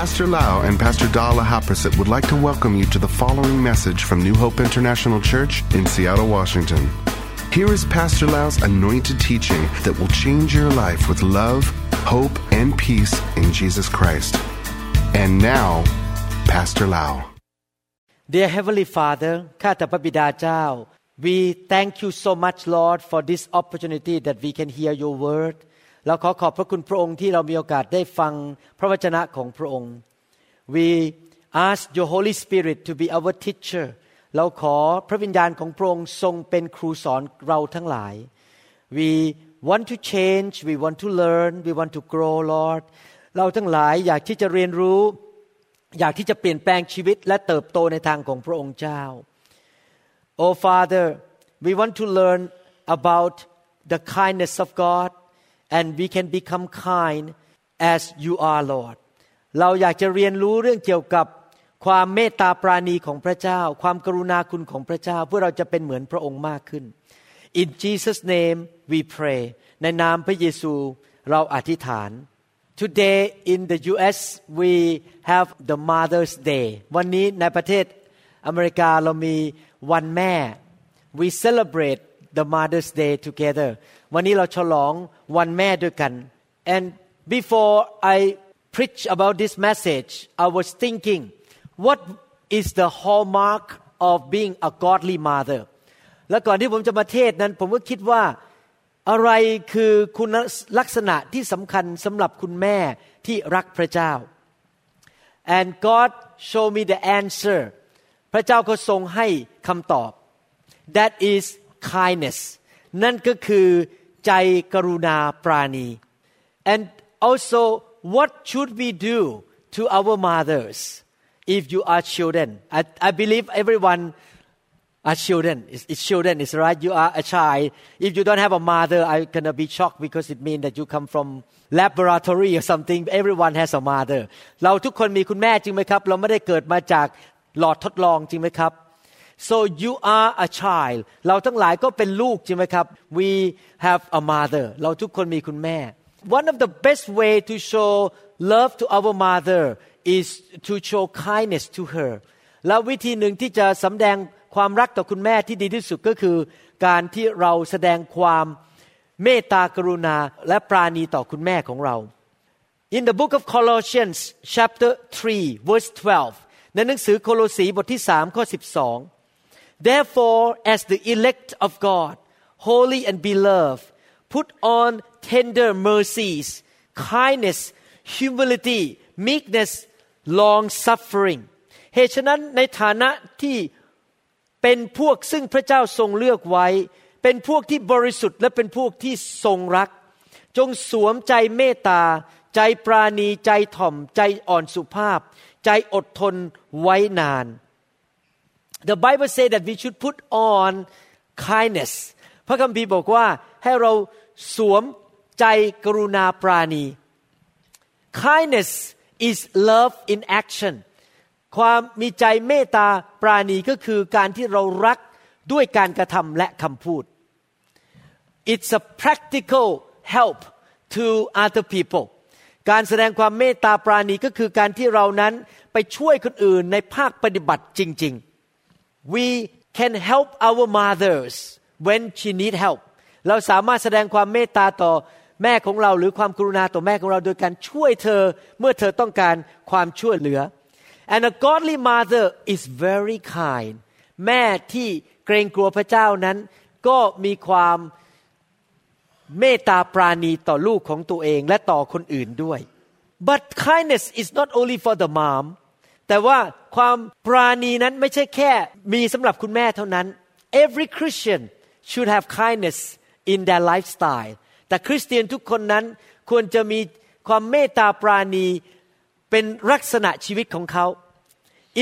Pastor Lau and Pastor Dala Haprasit would like to welcome you to the following message from New Hope International Church in Seattle, Washington. Here is Pastor Lau's anointed teaching that will change your life with love, hope, and peace in Jesus Christ. And now, Pastor Lau. Dear Heavenly Father ข้าแต่พระบิดาเจ้า we thank you so much Lord for this opportunity that we can hear your word เราขอขอบพระคุณพระองค์ที่เรามีโอกาสได้ฟังพระวจนะของพระองค์ we ask your Holy Spirit to be our teacher เราขอพระวิญญาณของพระองค์ทรงเป็นครูสอนเราทั้งหลาย we want to change we want to learn we want to grow Lord เราทั้งหลายอยากที่จะเรียนรู้ อยากที่จะเปลี่ยนแปลงชีวิตและเติบโตในทางของพระองค์เจ้า Oh Father we want to learn about the kindness of God and we can become kind as you are Lord เราอยากจะเรียนรู้เรื่องเกี่ยวกับความเมตตาปราณีของพระเจ้า ความกรุณาคุณของพระเจ้า เพื่อเราจะเป็นเหมือนพระองค์มากขึ้น In Jesus name we pray ในนามพระเยซูเราอธิษฐาน Today in the U.S. we have the Mother's Day วันนี้ในประเทศอเมริกาเรามีวันแม่ we celebrate the Mother's Day together วันนี้เราฉลองวันแม่ด้วยกัน and before I preach about this message I was thinking what is the hallmark of being a godly mother และก่อนที่ผมจะมาเทศนั้น ผมก็คิดว่าอะไรคือคุณลักษณะที่สำคัญสำหรับคุณแม่ที่รักพระเจ้า and God show me the answer พระเจ้าก็ทรงให้คำตอบ that is kindness นั่นก็คือ ใจกรุณาปราณี and also what should we do to our mothers if you are children I, I believe everyone are children it's, it's children it's right you are a child if you don't have a mother I'm gonna be shocked because it means that you come from laboratory or something everyone has a mother เราทุกคนมีคุณแม่จริงไหมครับ เราไม่ได้เกิดมาจากหลอดทดลองจริงไหมครับ So you are a child เราทั้งหลายก็เป็นลูกจริงไหมครับ we have a mother เราทุกคนมีคุณแม่ one of the best way to show love to our mother is to show kindness to her แล้ววิธีหนึ่งที่จะสำแดงความรักต่อคุณแม่ที่ดีที่สุดก็คือ การที่เราแสดงความเมตตากรุณาและปราณีต่อคุณแม่ของเรา In the book of Colossians chapter 3 verse 12 ในหนังสือโคโลสีบทที่3ข้อ12 Therefore as the elect of God holy and beloved put on tender mercies kindness humility meekness long suffering เหตุฉะนั้นในฐานะที่เป็นพวกซึ่งพระเจ้าทรงเลือกไว้ เป็นพวกที่บริสุทธิ์และเป็นพวกที่ทรงรัก จงสวมใจเมตตา ใจปราณีใจถ่อม ใจอ่อนสุภาพ ใจอดทนไว้นาน The Bible say that we should put on kindness พระคัมภีร์บอกว่าให้เราสวมใจกรุณาปราณี kindness is love in action ความมีใจเมตตาปราณีก็คือการที่เรารักด้วยการกระทำและคำพูด It's a practical help to other people การแสดงความเมตตาปราณีก็คือการที่เรานั้นไปช่วยคนอื่นในภาคปฏิบัติจริง ๆ We can help our mothers when she need help เราสามารถแสดงความเมตตาต่อแม่ของเราหรือความกรุณาต่อแม่ของเราโดยการช่วยเธอเมื่อเธอต้องการความช่วยเหลือ and a godly mother is very kind แม่ที่เกรงกลัวพระเจ้านั้น ก็มีความเมตตาปราณีต่อลูกของตัวเองและต่อคนอื่นด้วย but kindness is not only for the mom แต่ว่าความปราณีนั้นไม่ใช่แค่มีสำหรับคุณแม่เท่านั้น every Christian should have kindness in their lifestyle แต่คริสเตียนทุกคนนั้นควรจะมีความเมตตาปราณีเป็นลักษณะชีวิตของเขา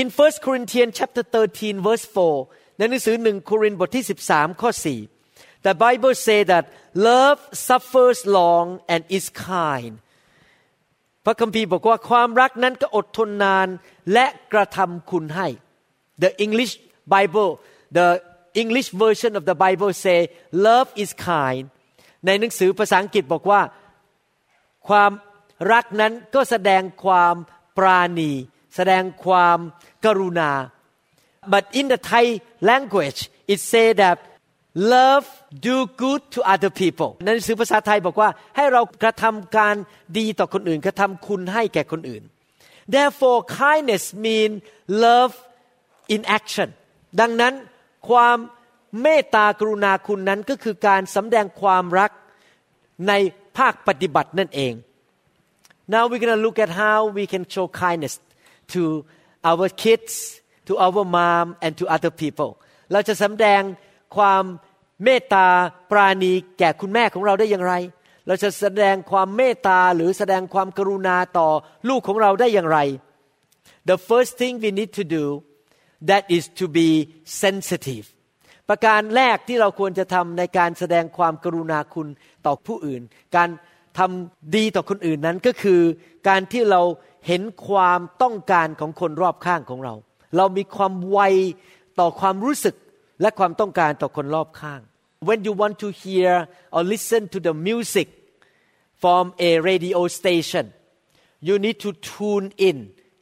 In 1 Corinthians chapter 13 verse 4 ในหนังสือหนึ่งโครินธ์บทที่ 13 ข้อ 4 The Bible say that love suffers long and is kind พระคัมภีร์บอกว่าความรักนั้นก็อดทนนานและกระทำคุณให้ The English Bible the English version of the Bible say love is kind ในหนังสือภาษาอังกฤษบอกว่า ความรักนั้นก็แสดงความปราณี แสดงความกรุณา but in the Thai language it say that love do good to other people ในหนังสือภาษาไทยบอกว่าให้เรากระทำการดีต่อคนอื่น กระทำคุณให้แก่คนอื่น therefore kindness mean love in action ดังนั้นความเมตตากรุณาคุณนั้นก็คือการสำแดงความรักในภาคปฏิบัตินั่นเอง now we're going to look at how we can show kindness to our kids to our mom and to other people เราจะสำแดง ความเมตตาปราณีแก่คุณแม่ของเราได้อย่างไร เราจะแสดงความเมตตาหรือแสดงความกรุณาต่อลูกของเราได้อย่างไร the first thing we need to do that is to be sensitive ประการแรกที่เราควรจะทำในการแสดงความกรุณาคุณต่อผู้อื่น การทำดีต่อคนอื่นนั้นก็คือการที่เราเห็นความต้องการของคนรอบข้างของเรา เรามีความไวต่อความรู้สึก และความต้องการต่อคนรอบข้าง when you want to hear or listen to the music from a radio station you need to tune in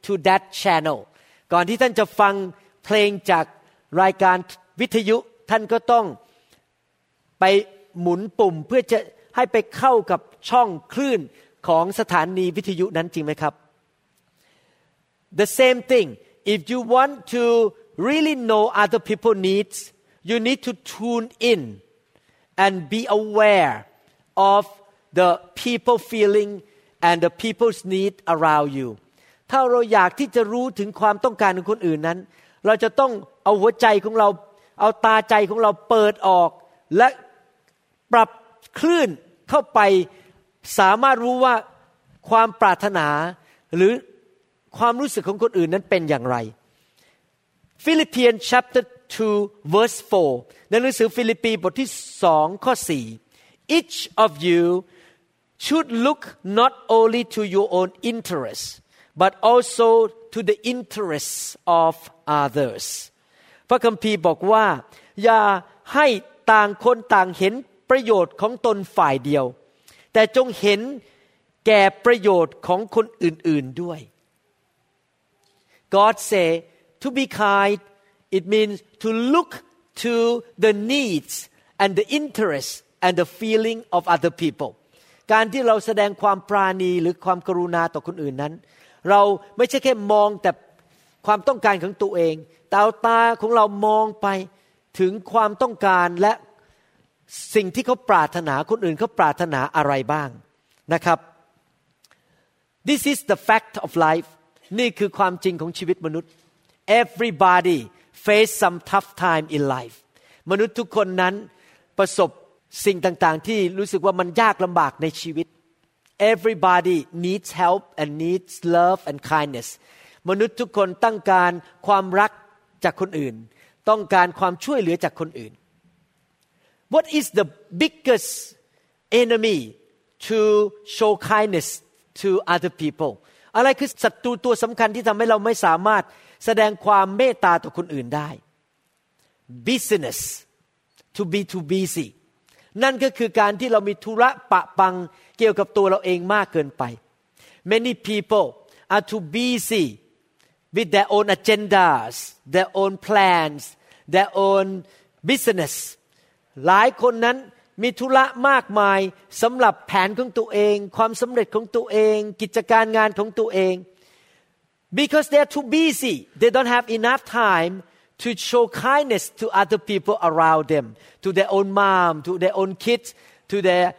to that channel ก่อนที่ท่านจะฟังเพลงจากรายการวิทยุท่านก็ต้องไปหมุนปุ่มเพื่อจะให้ไปเข้ากับช่องคลื่นของสถานีวิทยุนั้นจริงไหมครับ The same thing if you want to really know other people needs you need to tune in and be aware of the people feeling and the people's need around you ถ้าเราอยากที่จะรู้ถึงความต้องการของคนอื่นนั้น เราจะต้องเอาหัวใจของเรา เอาตาใจของเราเปิดออก และปรับคลื่นเข้าไปสามารถรู้ว่าความปรารถนาหรือความรู้สึกของคนอื่นนั้นเป็นอย่างไร Philippians chapter 2 verse 4 ในหนังสือฟิลิปปีบทที่สองข้อ4 each of you should look not only to your own interests but also to the interests of others พระคัมภีร์บอกว่า อย่าให้ต่างคนต่างเห็นประโยชน์ของตนฝ่ายเดียว แต่จงเห็นแก่ประโยชน์ของคนอื่นๆด้วย God say to be kind it means to look to the needs and the interests and the feeling of other people การที่เราแสดงความปราณีหรือความกรุณาต่อคนอื่นนั้น เราไม่ใช่แค่มองแต่ความต้องการของตัวเองแต่เอาตาของเรามองไปถึงความต้องการและสิ่งที่เขาปรารถนาคนอื่นเขาปรารถนาอะไรบ้างนะครับ this is the fact of life นี่คือความจริงของชีวิตมนุษย์ everybody face some tough time in life มนุษย์ทุกคนนั้นประสบสิ่งต่างๆ ที่รู้สึกว่ามันยากลำบากในชีวิต everybody needs help and needs love and kindness มนุษย์ทุกคนต้องการความรักจากคนอื่น ต้องการความช่วยเหลือจากคนอื่น What is the biggest enemy to show kindness to other people อะไรคือศัตรูตัวสำคัญที่ทำให้เราไม่สามารถ แสดงความเมตตาต่อคนอื่นได้ business to be too busy นั่นก็คือการที่เรามีธุระปะปังเกี่ยวกับตัวเราเองมากเกินไป many people are too busy with their own agendas their own plans their own business หลายคนนั้นมีธุระมากมายสำหรับแผนของตัวเอง ความสำเร็จของตัวเอง กิจการงานของตัวเอง because they're too busy they don't have enough time to show kindness to other people around them to their own mom to their own kids to their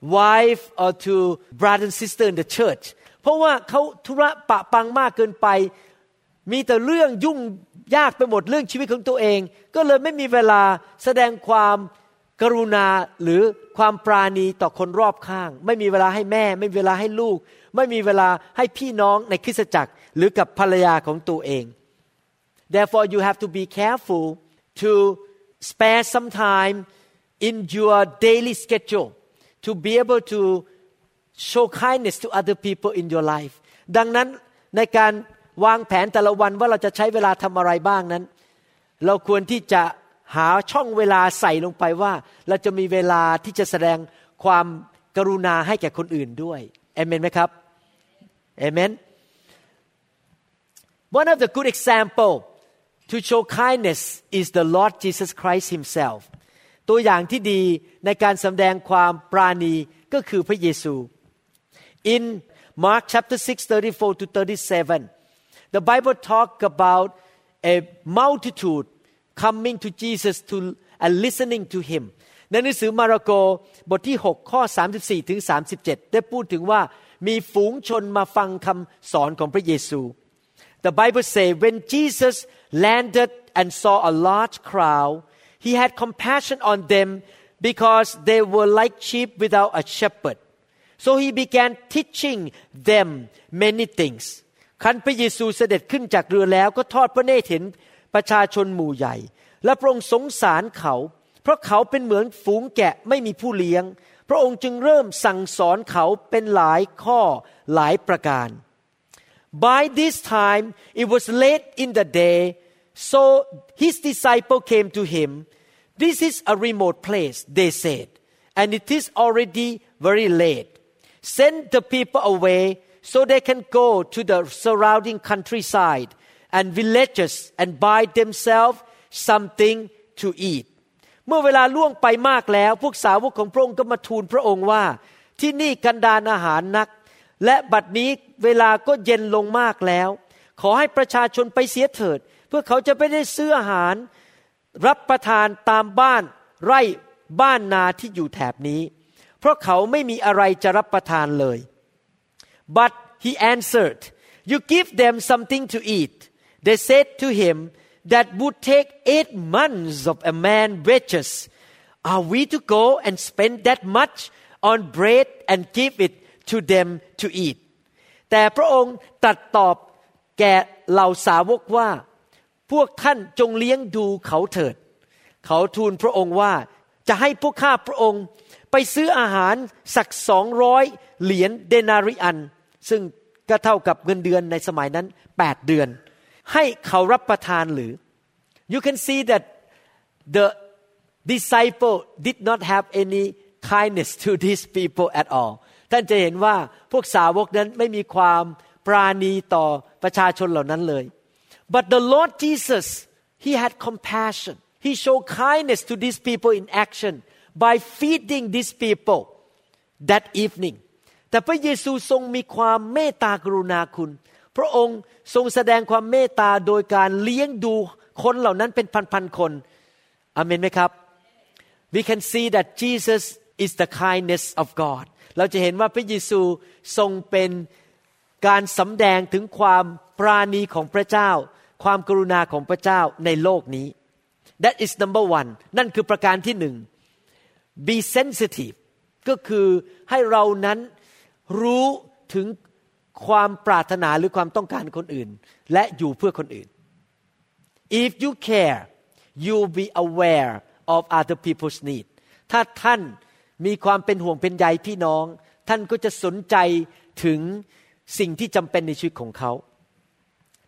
wife or to brother and sister in the church เพราะว่าเขาธุระปะปังมากเกินไป มีแต่เรื่องยุ่งยากไปหมดเรื่องชีวิตของตัวเอง ก็เลยไม่มีเวลาแสดงความกรุณาหรือความปราณีต่อคนรอบข้าง ไม่มีเวลาให้แม่ ไม่มีเวลาให้ลูก ไม่มีเวลาให้พี่น้องในคริสตจักร หรือกับภรรยาของตัวเอง therefore you have to be careful to spare some time in your daily schedule to be able to show kindness to other people in your life ดังนั้นในการวางแผนแต่ละวันว่าเราจะใช้เวลาทำอะไรบ้างนั้น เราควรที่จะหาช่องเวลาใส่ลงไปว่า เราจะมีเวลาที่จะแสดงความกรุณาให้แก่คนอื่นด้วยเอเมนไหมครับเอเมน One of the good example to show kindness is the Lord Jesus Christ himself ตัวอย่างที่ดีในการแสดงความปราณีก็คือพระเยซู In Mark chapter 6 34 to 37 the Bible talk about a multitude coming to Jesus to and listening to him ในหนังสือมาระโกบทที่ 6 ข้อ 34ถึง37 ได้พูดถึงว่ามีฝูงชนมาฟังคำสอนของพระเยซู The Bible say when Jesus landed and saw a large crowd he had compassion on them because they were like sheep without a shepherd so he began teaching them many things คันพระเยซูเสด็จขึ้นจากเรือแล้วก็ทอดพระเนตรเห็นประชาชนหมู่ใหญ่ และพระองค์สงสารเขา เพราะเขาเป็นเหมือนฝูงแกะไม่มีผู้เลี้ยง พระองค์จึงเริ่มสั่งสอนเขาเป็นหลายข้อหลายประการ By this time it was late in the day so his disciple came to him This is a remote place they said and it is already very late Send the people away so they can go to the surrounding countryside and villages and buy themselves something to eat เมื่อเวลาล่วงไปมากแล้ว พวกสาวกของพระองค์ก็มาทูลพระองค์ว่า ที่นี่กันดานอาหารนัก และบัดนี้เวลาก็เย็นลงมากแล้ว ขอให้ประชาชนไปเสียเถิด เพื่อเขาจะไม่ได้ซื้ออาหาร รับประทานตามบ้านไร่บ้านนาที่อยู่แถบนี้ เพราะเขาไม่มีอะไรจะรับประทานเลย but he answered you give them something to eat they said to him that would take eight months of a man wages are we to go and spend that much on bread and give it to them to eat แต่พระองค์ตรัสตอบแก่เหล่าสาวกว่า พวกท่านจงเลี้ยงดูเขาเถิด เขาทูลพระองค์ว่าจะให้พวกข้าพระองค์ไปซื้ออาหารสักสองร้อยเหรียญเดนาริอัน ซึ่งก็เท่ากับเงินเดือนในสมัยนั้นแปดเดือน ให้เขารับประทานหรือ you can see that the disciple did not have any kindness to these people at all ท่านจะเห็นว่าพวกสาวกนั้นไม่มีความปราณีต่อประชาชนเหล่านั้นเลย but the Lord Jesus he had compassion he showed kindness to these people in action by feeding these people that evening แต่พระเยซูทรงมีความเมตตากรุณาคุณ พระองค์ทรงแสดงความเมตตาโดยการเลี้ยงดูคนเหล่านั้นเป็นพันๆคนอเมนไหมครับ we can see that Jesus is the kindness of God เราจะเห็นว่าพระเยซูทรงเป็นการสำแดงถึงความปราณีของพระเจ้า ความกรุณาของพระเจ้าในโลกนี้ that is number one นั่นคือประการที่หนึ่ง be sensitive ก็คือให้เรานั้นรู้ถึงความปรารถนาหรือความต้องการคนอื่น และอยู่เพื่อคนอื่น if you care you be aware of other people's need ถ้าท่าน มีความเป็นห่วงเป็นใยพี่น้อง ท่านก็จะสนใจถึงสิ่งที่จำเป็นในชีวิตของเขา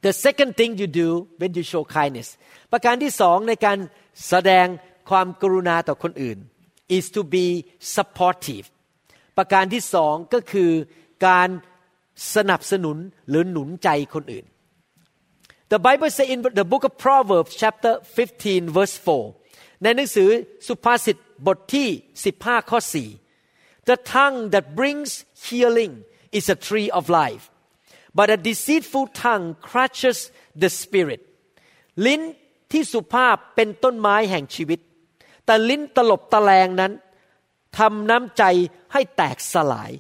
The second thing you do when you show kindness ประการที่สองในการแสดงความกรุณาต่อคนอื่น is to be supportive ประการที่สองก็คือการสนับสนุนหรือหนุนใจคนอื่น The Bible says in the book of Proverbs chapter 15 verse 4 ในหนังสือสุภาษิตบทที่ 15 ข้อ 4 The tongue that brings healing is a tree of life but a deceitful tongue crushes the spirit ลิ้นที่สุภาพเป็นต้นไม้แห่งชีวิต แต่ลิ้นตลบตะแลงนั้นทำน้ำใจให้แตกสลาย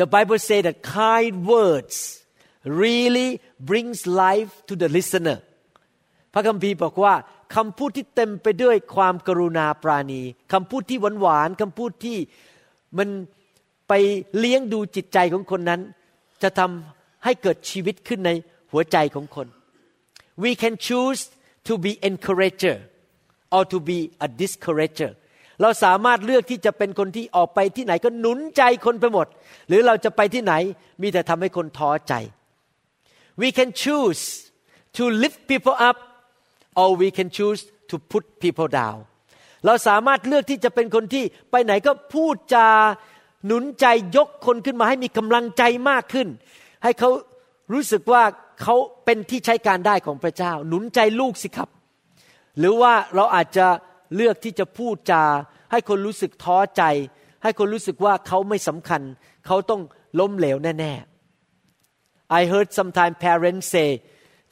The Bible say that kind words really brings life to the listener พระคัมภีร์บอกว่า คำพูดที่เต็มไปด้วยความกรุณาปราณีคำพูดที่หวานหวานคำพูดที่มันไปเลี้ยงดูจิตใจของคนนั้น จะทำให้เกิดชีวิตขึ้นในหัวใจของคน we can choose to be encourager or to be a discourager เราสามารถเลือกที่จะเป็นคนที่ออกไปที่ไหนก็หนุนใจคนไปหมด หรือเราจะไปที่ไหนมีแต่ทำให้คนท้อใจ we can choose to lift people up or we can choose to put people down เราสามารถเลือกที่จะเป็นคนที่ไปไหนก็พูดจาหนุนใจยกคนขึ้นมาให้มีกำลังใจมากขึ้น ให้เขารู้สึกว่าเขาเป็นที่ใช้การได้ของพระเจ้า หนุนใจลูกสิครับ หรือว่าเราอาจจะเลือกที่จะพูดจา ให้คนรู้สึกท้อใจ ให้คนรู้สึกว่าเขาไม่สำคัญ เขาต้องล้มเหลวแน่ๆ I heard sometimes parents say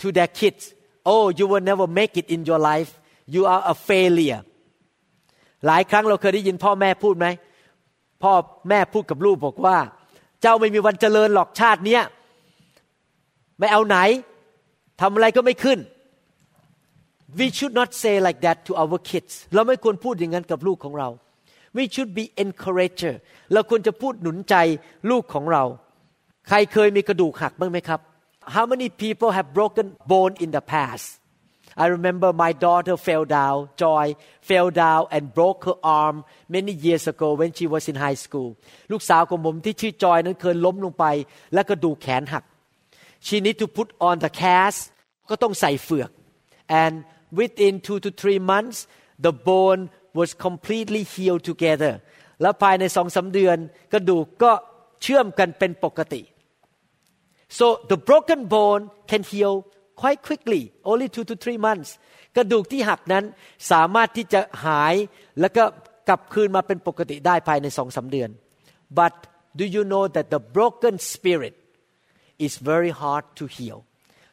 to their kids oh you will never make it in your life you are a failure หลายครั้งเราเคยได้ยินพ่อแม่พูดไหมพ่อแม่พูดกับลูกบอกว่า เจ้าไม่มีวันเจริญหรอกชาติเนี้ยไม่เอาไหนทำอะไรก็ไม่ขึ้น we should not say like that to our kids เราไม่ควรพูดอย่างนั้นกับลูกของเรา we should be encourager เราควรจะพูดหนุนใจลูกของเรา ใครเคยมีกระดูกหักบ้างไหมครับ how many people have broken bone in the past I remember my daughter fell down, Joy fell down and broke her arm many years ago when she was in high school ลูกสาวของผมที่ชื่อจอยนั้นเคยล้มลงไปและกระดูกแขนหัก she need to put on the cast ก็ต้องใส่เฟือก and within two to three months the bone was completely healed together แล้วภายในสองสาเดือนกระดูกก็เชื่อมกันเป็นปกติ so the broken bone can heal quite quickly only two to three months กระดูกที่หักนั้นสามารถที่จะหายแล้วก็กลับคืนมาเป็นปกติได้ภายในสองสาเดือน but do you know that the broken spirit is very hard to heal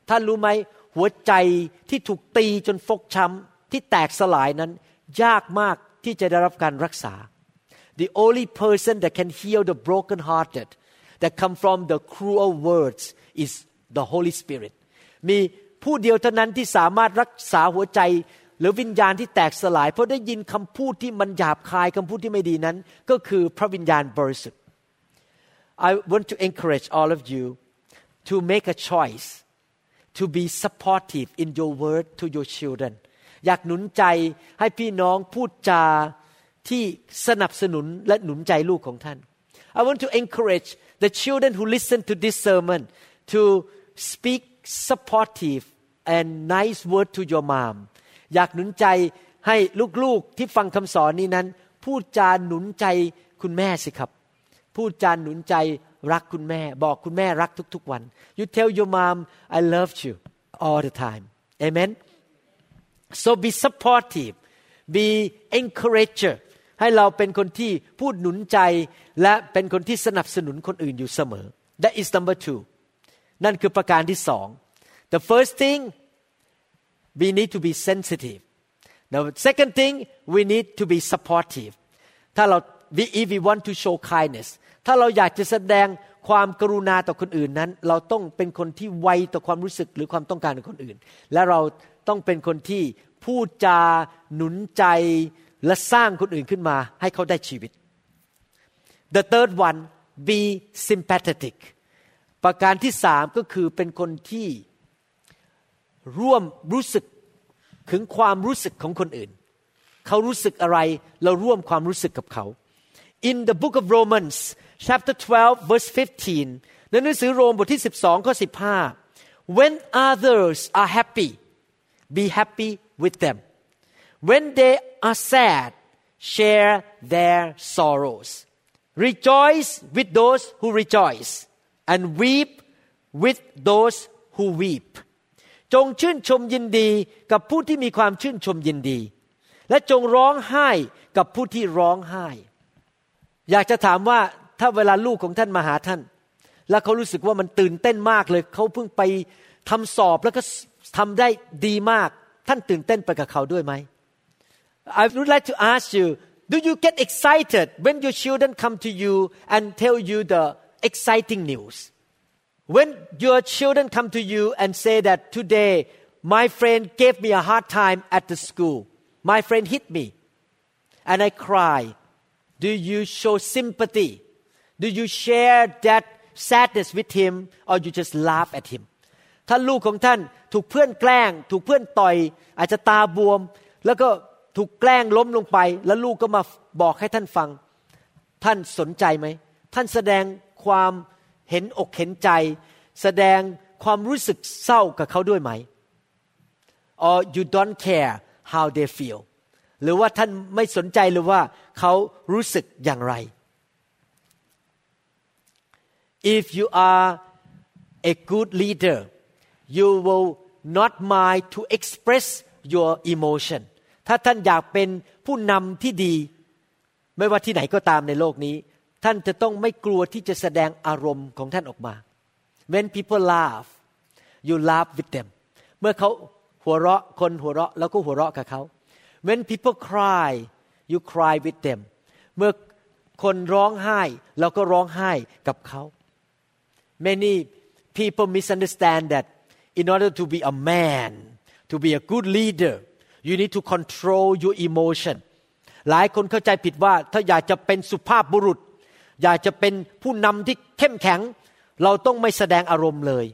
ท่านรู้ไหมหัวใจที่ถูกตีจนฟกช้ำที่แตกสลายนั้น ยากมากที่จะได้รับการรักษา the only person that can heal the broken hearted that come from the cruel words is the Holy Spirit มีผู้เดียวเท่านั้นที่สามารถรักษาหัวใจ หรือวิญญาณที่แตกสลาย เพราะได้ยินคำพูดที่มันหยาบคายคำพูดที่ไม่ดีนั้น ก็คือพระวิญญาณบริสุทธิ์ I want to encourage all of you to make a choice to be supportive in your word to your children อยากหนุนใจให้พี่น้องพูดจาที่สนับสนุนและหนุนใจลูกของท่าน I want to encourage the children who listen to this sermon to speak supportive and nice word to your mom อยากหนุนใจให้ลูกๆที่ฟังคำสอนนี้นั้น พูดจาหนุนใจคุณแม่สิครับ พูดจาหนุนใจรักคุณแม่ บอกคุณแม่รักทุกๆวัน you tell your mom I love you all the time amen so be supportive be encourager ให้เราเป็นคนที่พูดหนุนใจและเป็นคนที่สนับสนุนคนอื่นอยู่เสมอ that is number two นั่นคือประการที่สอง the first thing we need to be sensitive the second thing we need to be supportive ถ้าเรา if we want to show kindness ถ้าเราอยากจะแสดงความกรุณาต่อคนอื่นนั้น เราต้องเป็นคนที่ไวต่อความรู้สึกหรือความต้องการของคนอื่น และเราต้องเป็นคนที่พูดจาหนุนใจ และสร้างคนอื่นขึ้นมาให้เขาได้ชีวิต the third one be sympathetic ประการที่สามก็คือเป็นคนที่ร่วมรู้สึกถึงความรู้สึกของคนอื่น เขารู้สึกอะไร เราร่วมความรู้สึกกับเขา in the book of Romans chapter 12 verse 15 ในหนังสือโรมบทที่ 12 ข้อ 15 when others are happy be happy with them when they are sad share their sorrows rejoice with those who rejoice and weep with those who weep จงชื่นชมยินดีกับผู้ที่มีความชื่นชมยินดี และจงร้องไห้กับผู้ที่ร้องไห้ อยากจะถามว่าถ้าเวลาลูกของท่านมาหาท่าน แล้วเขารู้สึกว่ามันตื่นเต้นมากเลย เขาเพิ่งไปทำสอบแล้วก็ทำได้ดีมาก ท่านตื่นเต้นไปกับเขาด้วยไหม I would like to ask you do you get excited when your children come to you and tell you the exciting news. When your children come to you and say that today my friend gave me a hard time at the school, my friend hit me, and I cry, do you show sympathy? Do you share that sadness with him or you just laugh at him? ถ้าลูกของท่านถูกเพื่อนแกล้งถูกเพื่อนต่อยอาจจะตาบวม แล้วก็ ถูกแกล้งล้มลงไป แล้วลูกก็มาบอกให้ท่านฟัง ท่านสนใจไหม ท่านแสดงความเห็นอกเห็นใจ แสดงความรู้สึกเศร้ากับเขาด้วยไหม or you don't care how they feel หรือว่าท่านไม่สนใจหรือว่าเขารู้สึกอย่างไร if you are a good leader you will not mind to express your emotion ถ้าท่านอยากเป็นผู้นำที่ดี ไม่ว่าที่ไหนก็ตามในโลกนี้ ท่านจะต้องไม่กลัวที่จะแสดงอารมณ์ของท่านออกมา when people laugh you laugh with them เมื่อเขาหัวเราะคนหัวเราะแล้วก็หัวเราะกับเขา when people cry you cry with them เมื่อคนร้องไห้เราก็ร้องไห้กับเขา many people misunderstand that in order to be a man to be a good leader you need to control your emotion หลายคนเข้าใจผิดว่าถ้าอยากจะเป็นสุภาพบุรุษ อยากจะเป็นผู้นำที่เข้มแข็ง เราต้องไม่แสดงอารมณ์เลย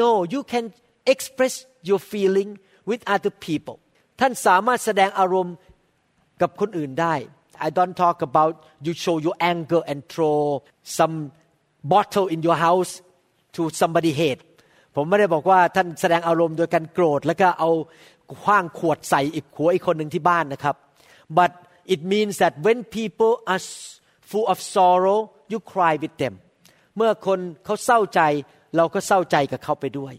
no you can express your feeling with other people ท่านสามารถแสดงอารมณ์กับคนอื่นได้ I don't talk about you show your anger and throw some bottle in your house to somebody hate ผมไม่ได้บอกว่าท่านแสดงอารมณ์โดยการโกรธ แล้วก็เอา คว้างขวดใส่อีกหัวอีกคนหนึ่งที่บ้านนะครับ but it means that when people are full of sorrow you cry with them เมื่อคนเขาเศร้าใจเราก็เศร้าใจกับเขาไปด้วย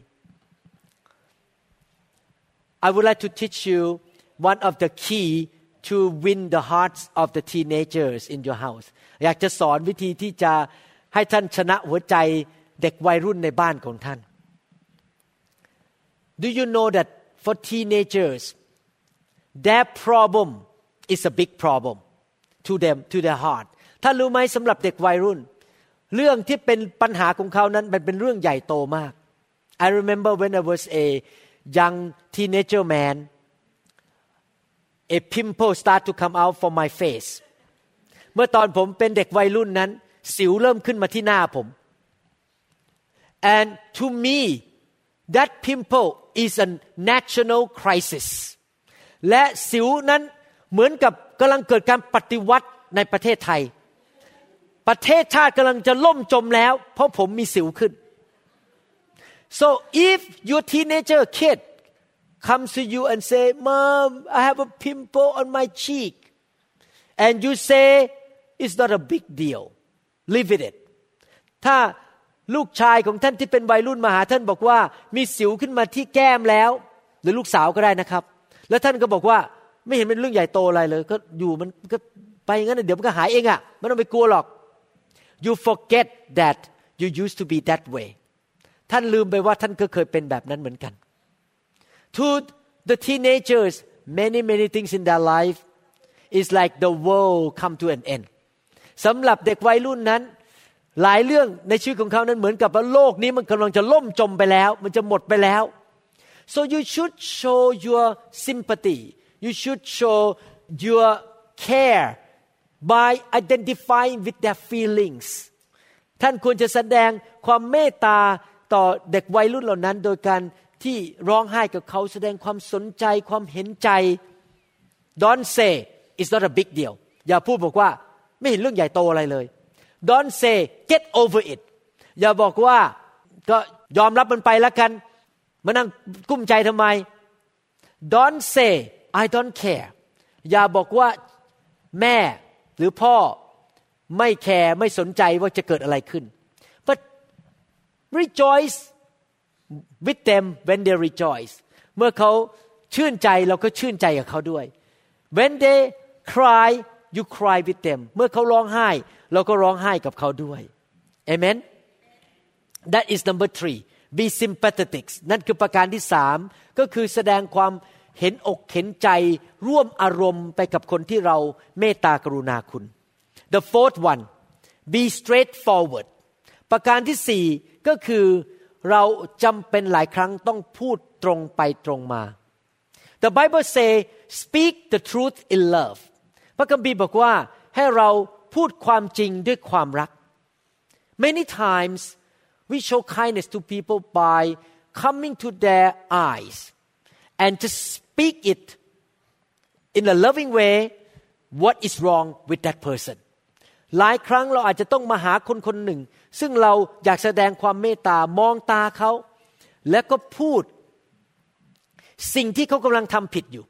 I would like to teach you one of the key to win the hearts of the teenagers in your house อยากจะสอนวิธีที่จะให้ท่านชนะหัวใจเด็กวัยรุ่นในบ้านของท่าน Do you know that for teenagers their problem is a big problem to them to their heart ท่านรู้ไหมสำหรับเด็กวัยรุ่น เรื่องที่เป็นปัญหาของเขานั้นมันเป็นเรื่องใหญ่โตมาก I remember when I was a young teenager man a pimple start to come out from my face เมื่อตอนผมเป็นเด็กวัยรุ่นนั้น สิวเริ่มขึ้นมาที่หน้าผม and to me that pimple is a national crisis และสิวนั้นเหมือนกับกำลังเกิดการปฏิวัติในประเทศไทย ประเทศชาติกำลังจะล่มจมแล้ว เพราะผมมีสิวขึ้น so if your teenager kid comes to you and say mom I have a pimple on my cheek and you say it's not a big deal live with it ถ้า ลูกชายของท่านที่เป็นวัยรุ่นมาหาท่านบอกว่า มีสิวขึ้นมาที่แก้มแล้ว หรือลูกสาวก็ได้นะครับ แล้วท่านก็บอกว่าไม่เห็นเป็นเรื่องใหญ่โตอะไรเลย ก็อยู่มันก็ไปงั้นเดี๋ยวมันก็หายเองอะ่ะไม่ต้องไปกลัวหรอก you forget that you used to be that way ท่านลืมไปว่าท่านก็เคยเป็นแบบนั้นเหมือนกัน to the teenagers many many things in their life is like the world come to an end สำหรับเด็กวัยรุ่นนั้น หลายเรื่องในชีวิตของเขานั้นเหมือนกับว่าโลกนี้มันกำลังจะล่มจมไปแล้ว มันจะหมดไปแล้ว so you should show your sympathy you should show your care by identifying with their feelings ท่านควรจะแสดงความเมตตาต่อเด็กวัยรุ่นเหล่านั้น โดยการที่ร้องไห้กับเขาแสดงความสนใจความเห็นใจ don't say it's not a big deal อย่าพูดบอกว่าไม่เห็นเรื่องใหญ่โตอะไรเลย don't say get over it อย่าบอกว่าก็ยอมรับมันไปแล้วกันมานั่งกุ้มใจทำไม don't say I don't care อย่าบอกว่าแม่หรือพ่อไม่แคร์ไม่สนใจว่าจะเกิดอะไรขึ้น but rejoice with them when they rejoice เมื่อเขาชื่นใจเราก็ชื่นใจกับเขาด้วย when they cry you cry with them เมื่อเขาร้องไห้ เราก็ร้องไห้กับเขาด้วย amen that is number three be sympathetic นั่นคือประการที่สามก็คือแสดงความเห็นอกเห็นใจร่วมอารมณ์ไปกับคนที่เราเมตตากรุณาคุณ the fourth one be straightforward ประการที่สี่ก็คือเราจำเป็นหลายครั้งต้องพูดตรงไปตรงมา The Bible say speak the truth in love พระคัมภีร์บอกว่าให้เราพูดความจริงด้วยความรัก Many times we show kindness to people by coming to their eyes and just speak it in a loving way what is wrong with that person หลายครั้งเราอาจจะต้องมาหาคนคนหนึ่ง ซึ่งเราอยากแสดงความเมตตามองตาเขา แล้วก็พูดสิ่งที่เขากำลังทำผิดอยู่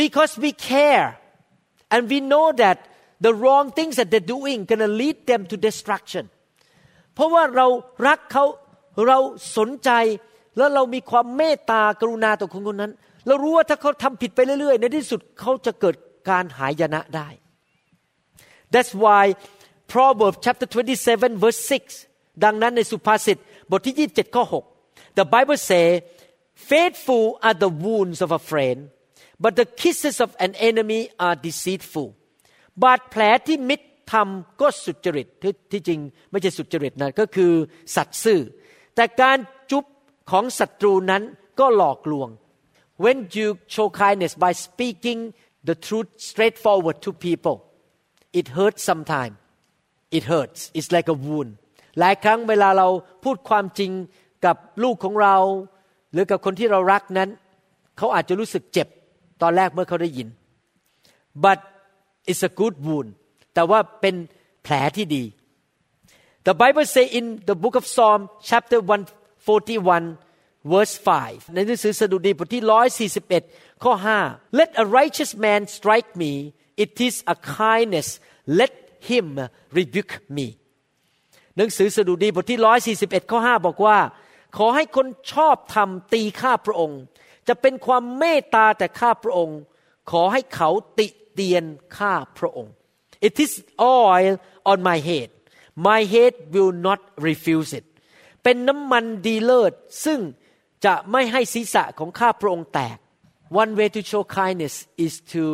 because we care and we know that the wrong things that they're doing gonna lead them to destruction เพราะว่าเรารักเขาเราสนใจแล้วเรามีความเมตตากรุณาต่อคนคนนั้น เรารู้ว่าถ้าเขาทำผิดไปเรื่อยๆ ในที่สุดเขาจะเกิดการหายนะได้ That's why Proverbs chapter 27 verse 6 ดังนั้นในสุภาษิตบทที่ 27 ข้อ 6 The Bible say faithful are the wounds of a friend but the kisses of an enemy are deceitful บาดแผลที่มิตรทำก็สุจริตที่จริงไม่ใช่สุจริตนะก็คือสัตย์ซื่อ แต่การจุ๊บของศัตรูนั้นก็หลอกลวง when you show kindness by speaking the truth straightforward to people it hurts sometime it hurts it's like a wound หลายครั้งเวลาเราพูดความจริงกับลูกของเรา หรือกับคนที่เรารักนั้น เขาอาจจะรู้สึกเจ็บ ตอนแรกเมื่อเขาได้ยิน but it's a good wound แต่ว่าเป็นแผลที่ดี The Bible say in the book of Psalm chapter 141 verse 5 ในหนังสือสดุดีบทที่ 141 ข้อ 5 Let a righteous man strike me it is a kindness let him rebuke me หนังสือสดุดีบทที่ 141 ข้อ 5 บอกว่า ขอให้คนชอบทำตีข้าพระองค์ จะเป็นความเมตตาแต่ข้าพระองค์ ขอให้เขาติเตียนข้าพระองค์ It is oil on my head my head will not refuse it เป็นน้ำมันดีเลิศซึ่งจะไม่ให้ศีรษะของข้าพระองค์แตก One way to show kindness is to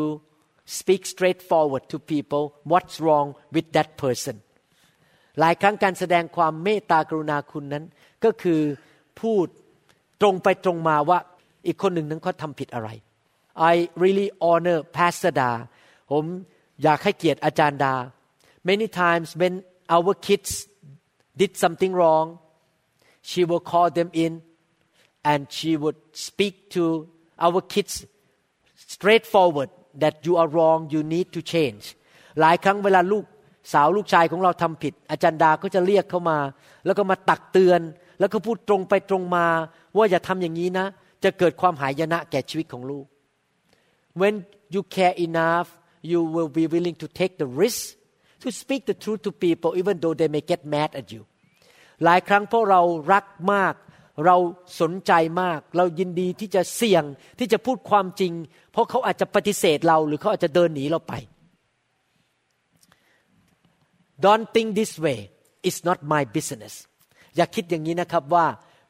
speak straightforward to people what's wrong with that person หลายครั้งการแสดงความเมตตากรุณาคุณนั้น ก็คือพูดตรงไปตรงมาว่า อีกคนหนึ่งนั้นเขาทำผิดอะไร I really honor Pastor Da ผมอยากให้เกียรติอาจารย์ดา many times when our kids did something wrong she will call them in and she would speak to our kids straightforward that you are wrong you need to change หลายครั้งเวลาลูกสาวลูกชายของเราทำผิด อาจารย์ดาก็จะเรียกเขามา แล้วก็มาตักเตือน แล้วก็พูดตรงไปตรงมา ว่าอย่าทำอย่างนี้นะ จะเกิดความหายนะแก่ชีวิตของลูก when you care enough you will be willing to take the risk to speak the truth to people even though they may get mad at you หลายครั้งเพราะเรารักมาก เราสนใจมาก เรายินดีที่จะเสี่ยงที่จะพูดความจริง เพราะเขาอาจจะปฏิเสธเราหรือเขาอาจจะเดินหนีเราไป Don't think this way it's not my business อย่าคิดอย่างนี้นะครับว่า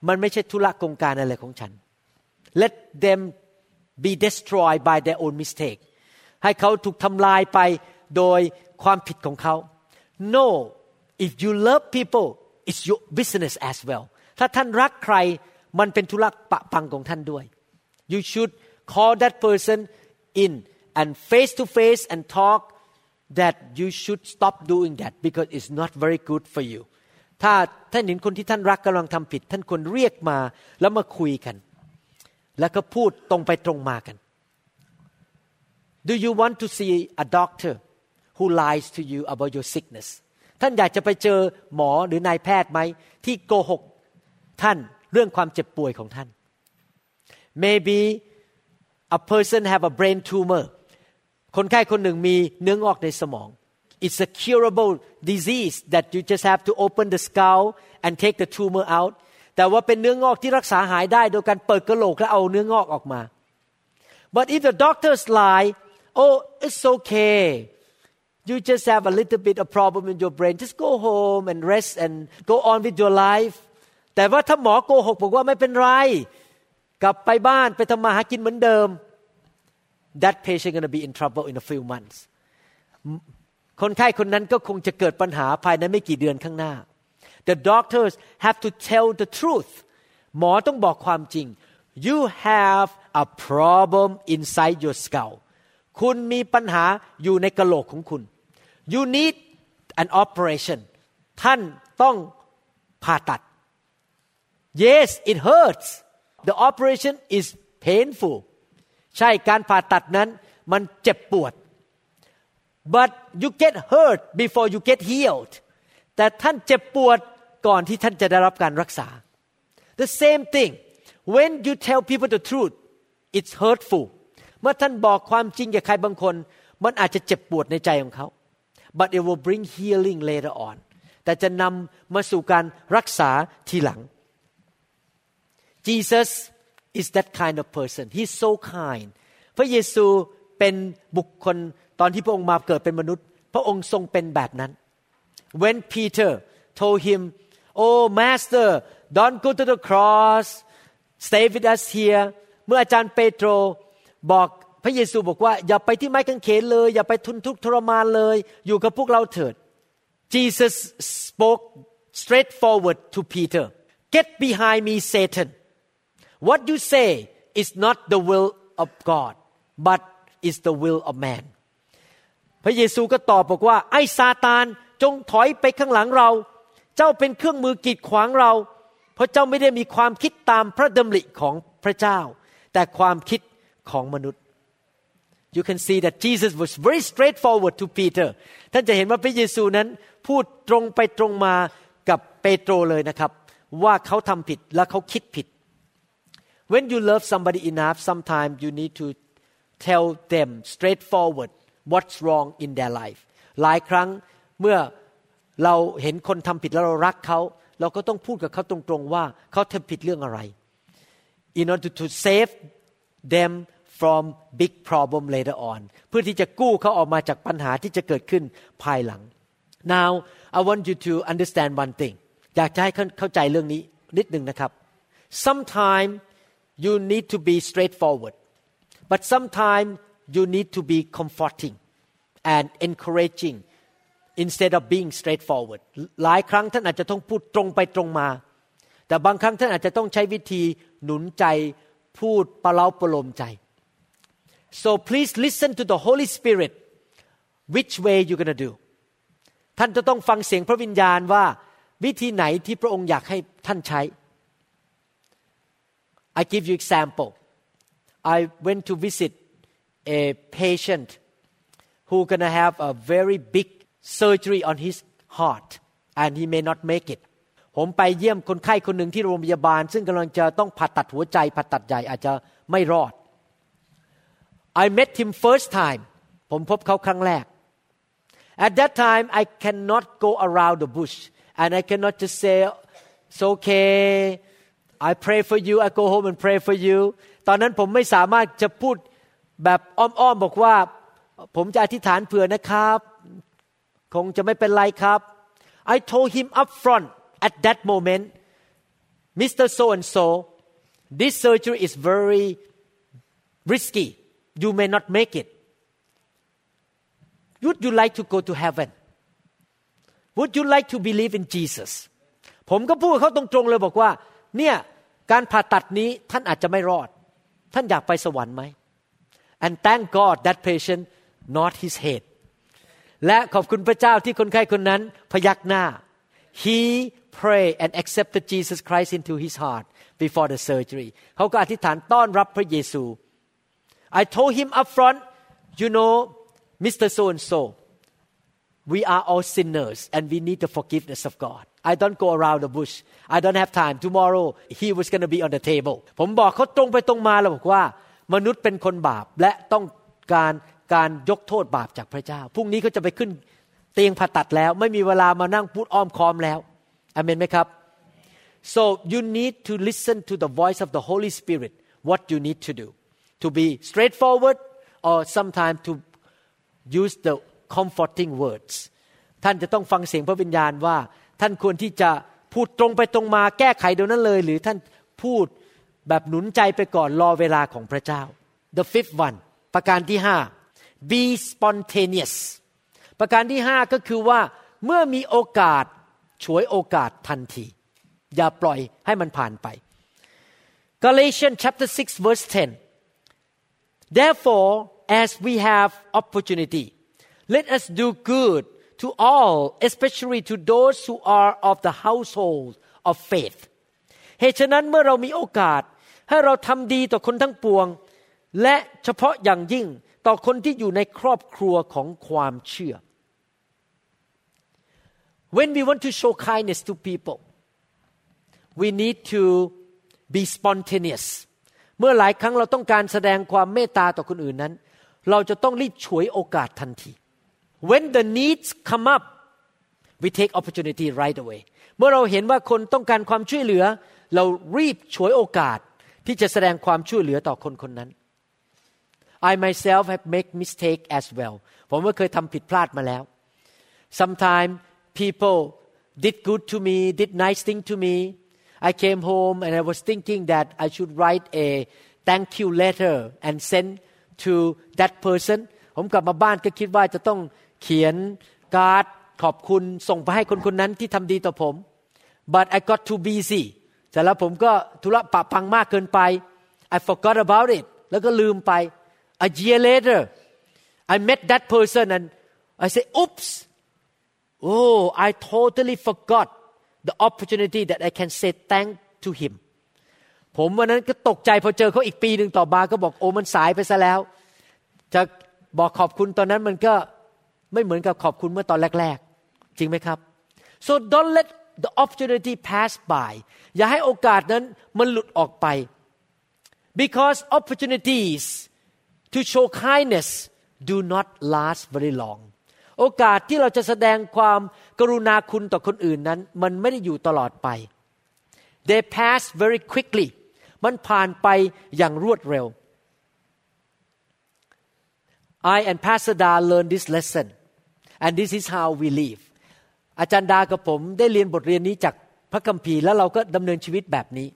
มันไม่ใช่ธุระกงการอะไรของฉัน Let them be destroyed by their own mistake ให้เขาถูกทำลายไปโดยความผิดของเขา No if you love people it's your business as well ถ้าท่านรักใครมันเป็นธุระปะปังของท่านด้วย you should call that person in and face to face and talk that you should stop doing that because it's not very good for you ถ้าท่านเห็นคนที่ท่านรักกำลังทำผิด ท่านควรเรียกมาแล้วมาคุยกัน แล้วก็พูดตรงไปตรงมากัน Do you want to see a doctor who lies to you about your sickness ท่านอยากจะไปเจอหมอหรือนายแพทย์ไหมที่โกหกท่านเรื่องความเจ็บป่วยของท่าน maybe a person have a brain tumor คนไข้คนหนึ่งมีเนื้องอกในสมอง it's a curable disease that you just have to open the skull and take the tumor out แต่ว่าเป็นเนื้องอกที่รักษาหายได้โดยการเปิดกระโหลกและเอาเนื้องอกออกมา but if the doctors lie oh it's okay you just have a little bit of problem in your brain just go home and rest and go on with your life แต่ว่าถ้าหมอโกหกบอกว่าไม่เป็นไร กลับไปบ้านไปทำมาหากินเหมือนเดิม that patient gonna be in trouble in a few months คนไข้คนนั้นก็คงจะเกิดปัญหาภายในไม่กี่เดือนข้างหน้า the doctors have to tell the truth หมอต้องบอกความจริง you have a problem inside your skull คุณมีปัญหาอยู่ในกะโหลกของคุณ you need an operation ท่านต้องผ่าตัด yes it hurts the operation is painful ใช่การผ่าตัดนั้นมันเจ็บปวด but you get hurt before you get healed แต่ท่านเจ็บปวด ก่อนที่ท่านจะได้รับการรักษา the same thing when you tell people the truth it's hurtful เมื่อท่านบอกความจริงแก่ใครบางคน มันอาจจะเจ็บปวดในใจของเขา but it will bring healing later on แต่จะนำมาสู่การรักษาทีหลัง Jesus is that kind of person he's so kind พระเยซูเป็นบุคคลตอนที่พระองค์มาเกิดเป็นมนุษย์ พระองค์ทรงเป็นแบบนั้น when Peter told him oh master don't go to the cross stay with us here เมื่ออาจารย์เปโตรบอกพระเยซูบอกว่าอย่าไปที่ไม้กางเขนเลย อย่าไปทุนทุกทรมานเลย อยู่กับพวกเราเถิด Jesus spoke straightforward to Peter get behind me Satan what you say is not the will of God but is the will of man พระเยซูก็ตอบบอกว่าไอ้ซาตานจงถอยไปข้างหลังเรา เจ้าเป็นเครื่องมือกีดขวางเรา เพราะเจ้าไม่ได้มีความคิดตามพระดำริของพระเจ้า แต่ความคิดของมนุษย์ you can see that Jesus was very straightforward to Peter ท่านจะเห็นว่าพระเยซูนั้นพูดตรงไปตรงมากับเปโตรเลยนะครับ ว่าเขาทำผิดและเขาคิดผิด when you love somebody enough sometimes you need to tell them straightforward what's wrong in their life หลายครั้งเมื่อ เราเห็นคนทำผิดแล้วเรารักเขา เราก็ต้องพูดกับเขาตรงๆว่าเขาทำผิดเรื่องอะไร in order to save them from big problem later on เพื่อที่จะกู้เขาออกมาจากปัญหาที่จะเกิดขึ้นภายหลัง now I want you to understand one thing อยากจะให้เข้าใจเรื่องนี้นิดหนึ่งนะครับ sometimes you need to be straightforward but sometimes you need to be comforting and encouraging instead of being straightforward หลายครั้งท่านอาจจะต้องพูดตรงไปตรงมา แต่บางครั้งท่านอาจจะต้องใช้วิธีหนุนใจพูดปะเล้าประโลมใจ so please listen to the Holy Spirit which way you gonna do ท่านจะต้องฟังเสียงพระวิญญาณว่า วิธีไหนที่พระองค์อยากให้ท่านใช้ I give you example I went to visit a patient who gonna have a very big surgery on his heart and he may not make it ผมไปเยี่ยมคนไข้คนหนึ่งที่โรงพยาบาล ซึ่งกำลังจะต้องผ่าตัดหัวใจผ่าตัดใหญ่อาจจะไม่รอด I met him first time ผมพบเขาครั้งแรก At that time I cannot go around the bush and I cannot just say it's okay I pray for you I go home and pray for you ตอนนั้นผมไม่สามารถจะพูดแบบอ้อมๆบอกว่า ผมจะอธิษฐานเผื่อนะครับ คงจะไม่เป็นไรครับ I told him up front at that moment Mr. So and so this surgery is very risky you may not make it would you like to go to heaven would you like to believe in Jesus ผมก็พูดเขาตรงๆเลยบอกว่า เนี่ยการผ่าตัดนี้ท่านอาจจะไม่รอด ท่านอยากไปสวรรค์ไหม and thank God that patient not his head และขอบคุณพระเจ้าที่คนไข้คนนั้นพยักหน้า he prayed and accepted Jesus Christ into his heart before the surgery เขาก็อธิษฐานต้อนรับพระเยซู I told him up front you know Mr. So and so we are all sinners and we need the forgiveness of God I don't go around the bush I don't have time tomorrow he was going to be on the table ผมบอกเขาตรงไปตรงมาแล้วบอกว่า มนุษย์เป็นคนบาปและต้องการ การยกโทษบาปจากพระเจ้า พรุ่งนี้เขาจะไปขึ้นเตียงผ่าตัดแล้ว ไม่มีเวลามานั่งพูดอ้อมค้อมแล้วอเมนไหมครับ so you need to listen to the voice of the Holy Spirit what you need to do to be straightforward or sometimes to use the comforting words ท่านจะต้องฟังเสียงพระวิญญาณว่า ท่านควรที่จะพูดตรงไปตรงมาแก้ไขเดี๋ยวนั้นเลย หรือท่านพูดแบบหนุนใจไปก่อนรอเวลาของพระเจ้า the fifth one ประการที่ห้า be spontaneous ประการที่ห้าก็คือว่าเมื่อมีโอกาสฉวยโอกาสทันที อย่าปล่อยให้มันผ่านไป Galatians chapter 6 verse 10 Therefore as we have opportunity let us do good to all especially to those who are of the household of faith เหตุฉะนั้นเมื่อเรามีโอกาสให้เราทำดีต่อคนทั้งปวง และเฉพาะอย่างยิ่ง ต่อคนที่อยู่ในครอบครัวของความเชื่อ When we want to show kindness to people we need to be spontaneous เมื่อหลายครั้งเราต้องการแสดงความเมตตาต่อคนอื่นนั้น เราจะต้องรีบฉวยโอกาสทันที when the needs come up we take opportunity right away เมื่อเราเห็นว่าคนต้องการความช่วยเหลือ เรารีบฉวยโอกาสที่จะแสดงความช่วยเหลือต่อคนคนนั้น I myself have make mistake as well ผมก็เคยทำผิดพลาดมาแล้ว Sometimes people did good to me did nice thing to me I came home and I was thinking that I should write a thank you letter and send to that person ผมกลับมาบ้านก็คิดว่าจะต้องเขียนการ์ดขอบคุณส่งไปให้คนคนนั้นที่ทำดีต่อผม but I got too busy แต่แล้วผมก็ธุระปะปังมากเกินไป I forgot about it แล้วก็ลืมไป a year later I met that person and I say oops oh I totally forgot the opportunity that I can say thank to him ผมวันนั้นก็ตกใจพอเจอเขาอีกปีหนึ่งต่อมาก็บอกโอ้มันสายไปซะแล้ว จะบอกขอบคุณตอนนั้นมันก็ไม่เหมือนกับขอบคุณเมื่อตอนแรก ๆ จริงไหมครับ so don't let the opportunity pass by อย่าให้โอกาสนั้นมันหลุดออกไป because opportunities to show kindness do not last very long โอกาสที่เราจะแสดงความกรุณาคุณต่อคนอื่นนั้น มันไม่ได้อยู่ตลอดไป they pass very quickly มันผ่านไปอย่างรวดเร็ว I and Pastor Da learned this lesson and this is how we live อาจารย์ดากับผมได้เรียนบทเรียนนี้จากพระคัมภีร์แล้วเราก็ดำเนินชีวิตแบบนี้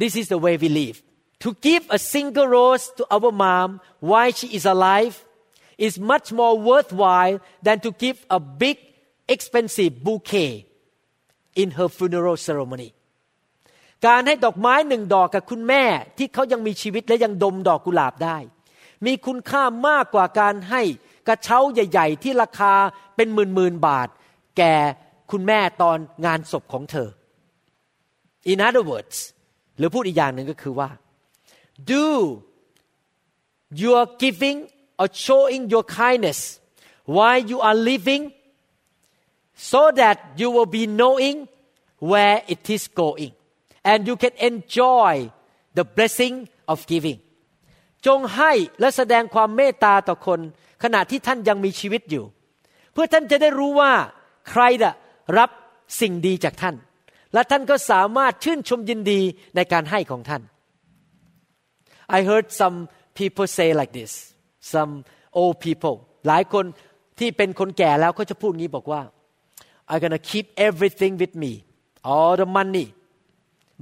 This is the way we live to give a single rose to our mom while she is alive is much more worthwhile than to give a big expensive bouquet in her funeral ceremony การให้ดอกไม้หนึ่งดอกกับคุณแม่ที่เขายังมีชีวิตและยังดมดอกกุหลาบได้ มีคุณค่ามากกว่าการให้กระเช้าใหญ่ ๆ ที่ราคาเป็นหมื่นๆบาท แก่คุณแม่ตอนงานศพของเธอ In other words หรือพูดอีกอย่างหนึ่งก็คือว่า do your giving or showing your kindness while you are living so that you will be knowing where it is going and you can enjoy the blessing of giving จงให้และแสดงความเมตตาต่อคน ขณะที่ท่านยังมีชีวิตอยู่ เพื่อท่านจะได้รู้ว่าใครจะรับสิ่งดีจากท่าน และท่านก็สามารถชื่นชมยินดีในการให้ของท่าน I heard some people say like this some old people หลายคนที่เป็นคนแก่แล้วเขาจะพูดงี้บอกว่า I'm gonna keep everything with me all the money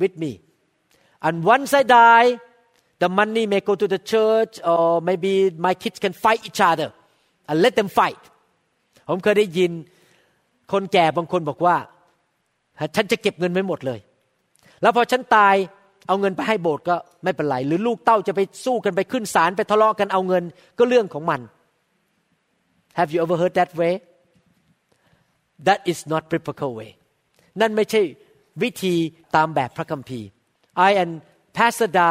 with me and once I die the money may go to the church or maybe my kids can fight each other and let them fight ผมเคยได้ยินคนแก่บางคนบอกว่า ฉันจะเก็บเงินไว้หมดเลย แล้วพอฉันตาย เอาเงินไปให้โบสถ์ก็ไม่เป็นไร หรือลูกเต้าจะไปสู้กันไปขึ้นศาลไปทะเลาะกันเอาเงินก็เรื่องของมัน Have you ever heard that way That is not biblical way นั่นไม่ใช่วิธีตามแบบพระคัมภีร์ I and Pastor Da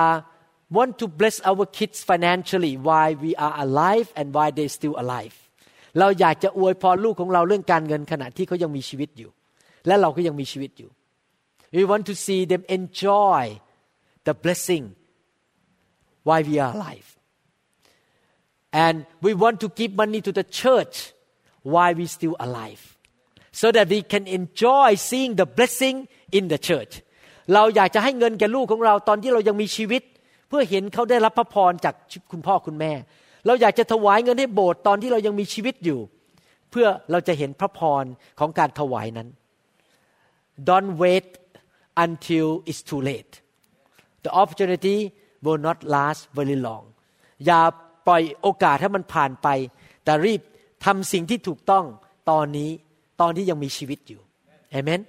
want to bless our kids financially while we are alive and while they still alive เราอยากจะอวยพรลูกของเราเรื่องการเงินขณะที่เขายังมีชีวิตอยู่ และเราก็ยังมีชีวิตอยู่ we want to see them enjoy the blessing while we are alive and we want to give money to the church while we still alive so that we can enjoy seeing the blessing in the church เราอยากจะให้เงินแก่ลูกของเราตอนที่เรายังมีชีวิต เพื่อเห็นเขาได้รับพระพรจากคุณพ่อคุณแม่ เราอยากจะถวายเงินให้โบสถ์ตอนที่เรายังมีชีวิตอยู่ เพื่อเราจะเห็นพระพรของการถวายนั้น Don't wait until it's too late the opportunity will not last very long อย่าปล่อยโอกาสให้มันผ่านไป แต่รีบทำสิ่งที่ถูกต้องตอนนี้ตอนที่ยังมีชีวิตอยู่ Amen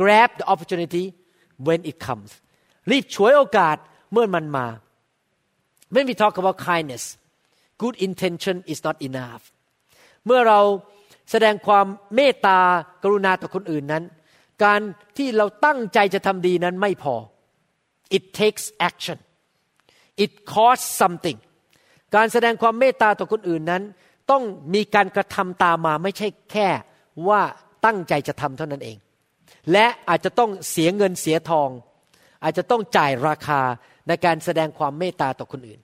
grab the opportunity when it comes รีบฉวยโอกาสเมื่อมันมา when we talk about kindness good intention is not enough เมื่อเราแสดงความเมตตากรุณาต่อคนอื่นนั้น การที่เราตั้งใจจะทำดีนั้นไม่พอ it takes action it costs something การแสดงความเมตตาต่อคนอื่นนั้น ต้องมีการกระทำตามมาไม่ใช่แค่ว่าตั้งใจจะทำเท่านั้นเอง และอาจจะต้องเสียเงินเสียทอง อาจจะต้องจ่ายราคาในการแสดงความเมตตาต่อคนอื่น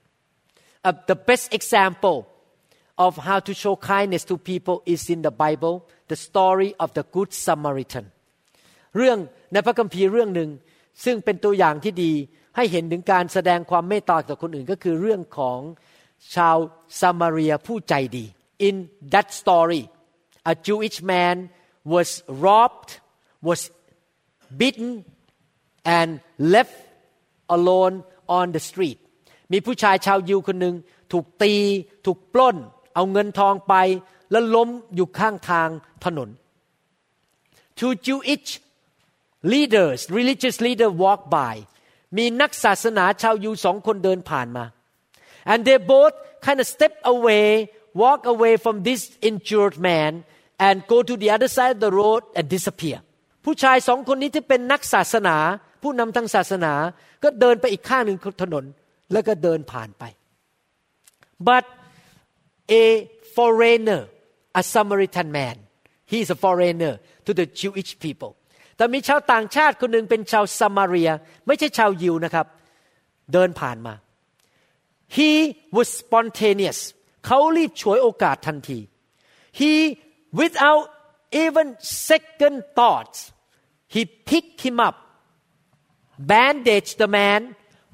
uh, the best example of how to show kindness to people is in the Bible the story of the good Samaritan เรื่องในพระคัมภีร์เรื่องหนึ่ง ซึ่งเป็นตัวอย่างที่ดีให้เห็นถึงการแสดงความเมตตาต่อคนอื่นก็คือเรื่องของชาวซามารียผู้ใจดี in that story a Jewish man was robbed was beaten and left alone on the street มีผู้ชายชาวยิวคนหนึ่งถูกตี ถูกปล้น เอาเงินทองไป แล้วล้มอยู่ข้างทางถนน Two Jewish leaders religious leader walk by มีนักศาสนาชาวยิวสองคนเดินผ่านมา and they both kind of step away walk away from this injured man and go to the other side of the road and disappear ผู้ชายสองคนนี้ที่เป็นนักศาสนา ผู้นำทางศาสนา ก็เดินไปอีกข้างหนึ่งถนน แล้วก็เดินผ่านไป but a foreigner a Samaritan man he is a foreigner to the Jewish people แต่มีชาวต่างชาติคนหนึ่งเป็นชาวซามารีย ไม่ใช่ชาวยิวนะครับ เดินผ่านมา he was spontaneous เขารีบฉวยโอกาสทันที he without even second thoughts he picked him up bandaged the man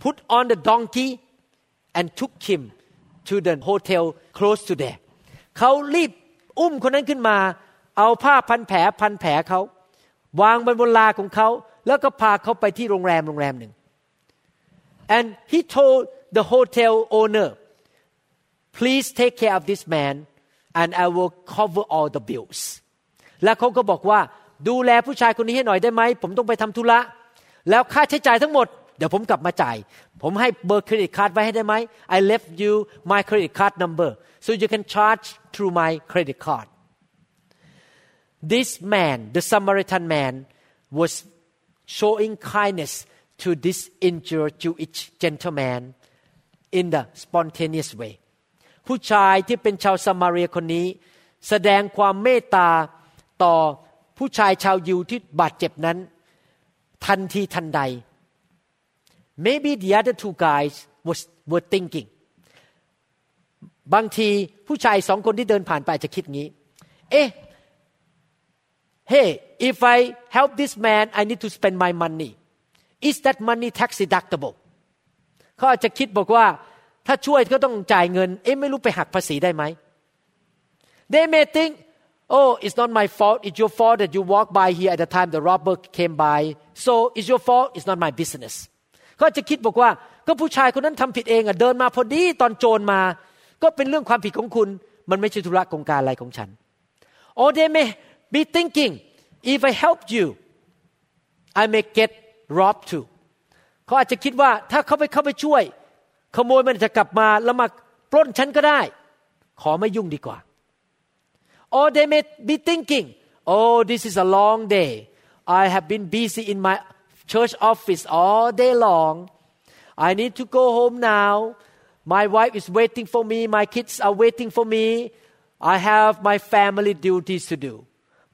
put on the donkey and took him to the hotel close to there เขารีบอุ้มคนนั้นขึ้นมา เอาผ้าพันแผลพันแผลเขา วางบนบนลาของเขา แล้วก็พาเขาไปที่โรงแรมโรงแรมหนึ่ง and he told the hotel owner please take care of this man and I will cover all the bills แล้วเขาก็บอกว่าดูแลผู้ชายคนนี้ให้หน่อยได้ไหม ผมต้องไปทำธุระ แล้วค่าใช้จ่ายทั้งหมด เดี๋ยวผมกลับมาจ่าย ผมให้เบอร์เครดิตการ์ดไว้ให้ได้ไหม I left you my credit card number so you can charge through my credit card this man the Samaritan man was showing kindness to this injured Jewish gentleman in the spontaneous way ผู้ชายที่เป็นชาวซามารียคนนี้ แสดงความเมตตาต่อผู้ชายชาวยิวที่บาดเจ็บนั้น ทันทีทันใด maybe the other two guys was were thinking บางทีผู้ชายสองคนที่เดินผ่านไปจะคิดงี้ เอ๊ะ hey if I help this man I need to spend my money is that money tax deductible เขาอาจจะคิดบอกว่าถ้าช่วยก็ต้องจ่ายเงิน เอ๊ะไม่รู้ไปหักภาษีได้ไหม they may think oh it's not my fault it's your fault that you walk by here at the time the robber came by so it's your fault it's not my business เขาจะคิดบอกว่าก็ผู้ชายคนนั้นทำผิดเองอะเดินมาพอดีตอนโจรมา ก็เป็นเรื่องความผิดของคุณ มันไม่ใช่ธุระกงการอะไรของฉัน or they may be thinking if I help you I may get robbed too เขาอาจจะคิดว่าถ้าเขาไปเข้าไปช่วย ขโมยมันจะกลับมาแล้วมาปล้นฉันก็ได้ ขอไม่ยุ่งดีกว่า or they may be thinking oh this is a long day I have been busy in my church office all day long I need to go home now my wife is waiting for me my kids are waiting for me I have my family duties to do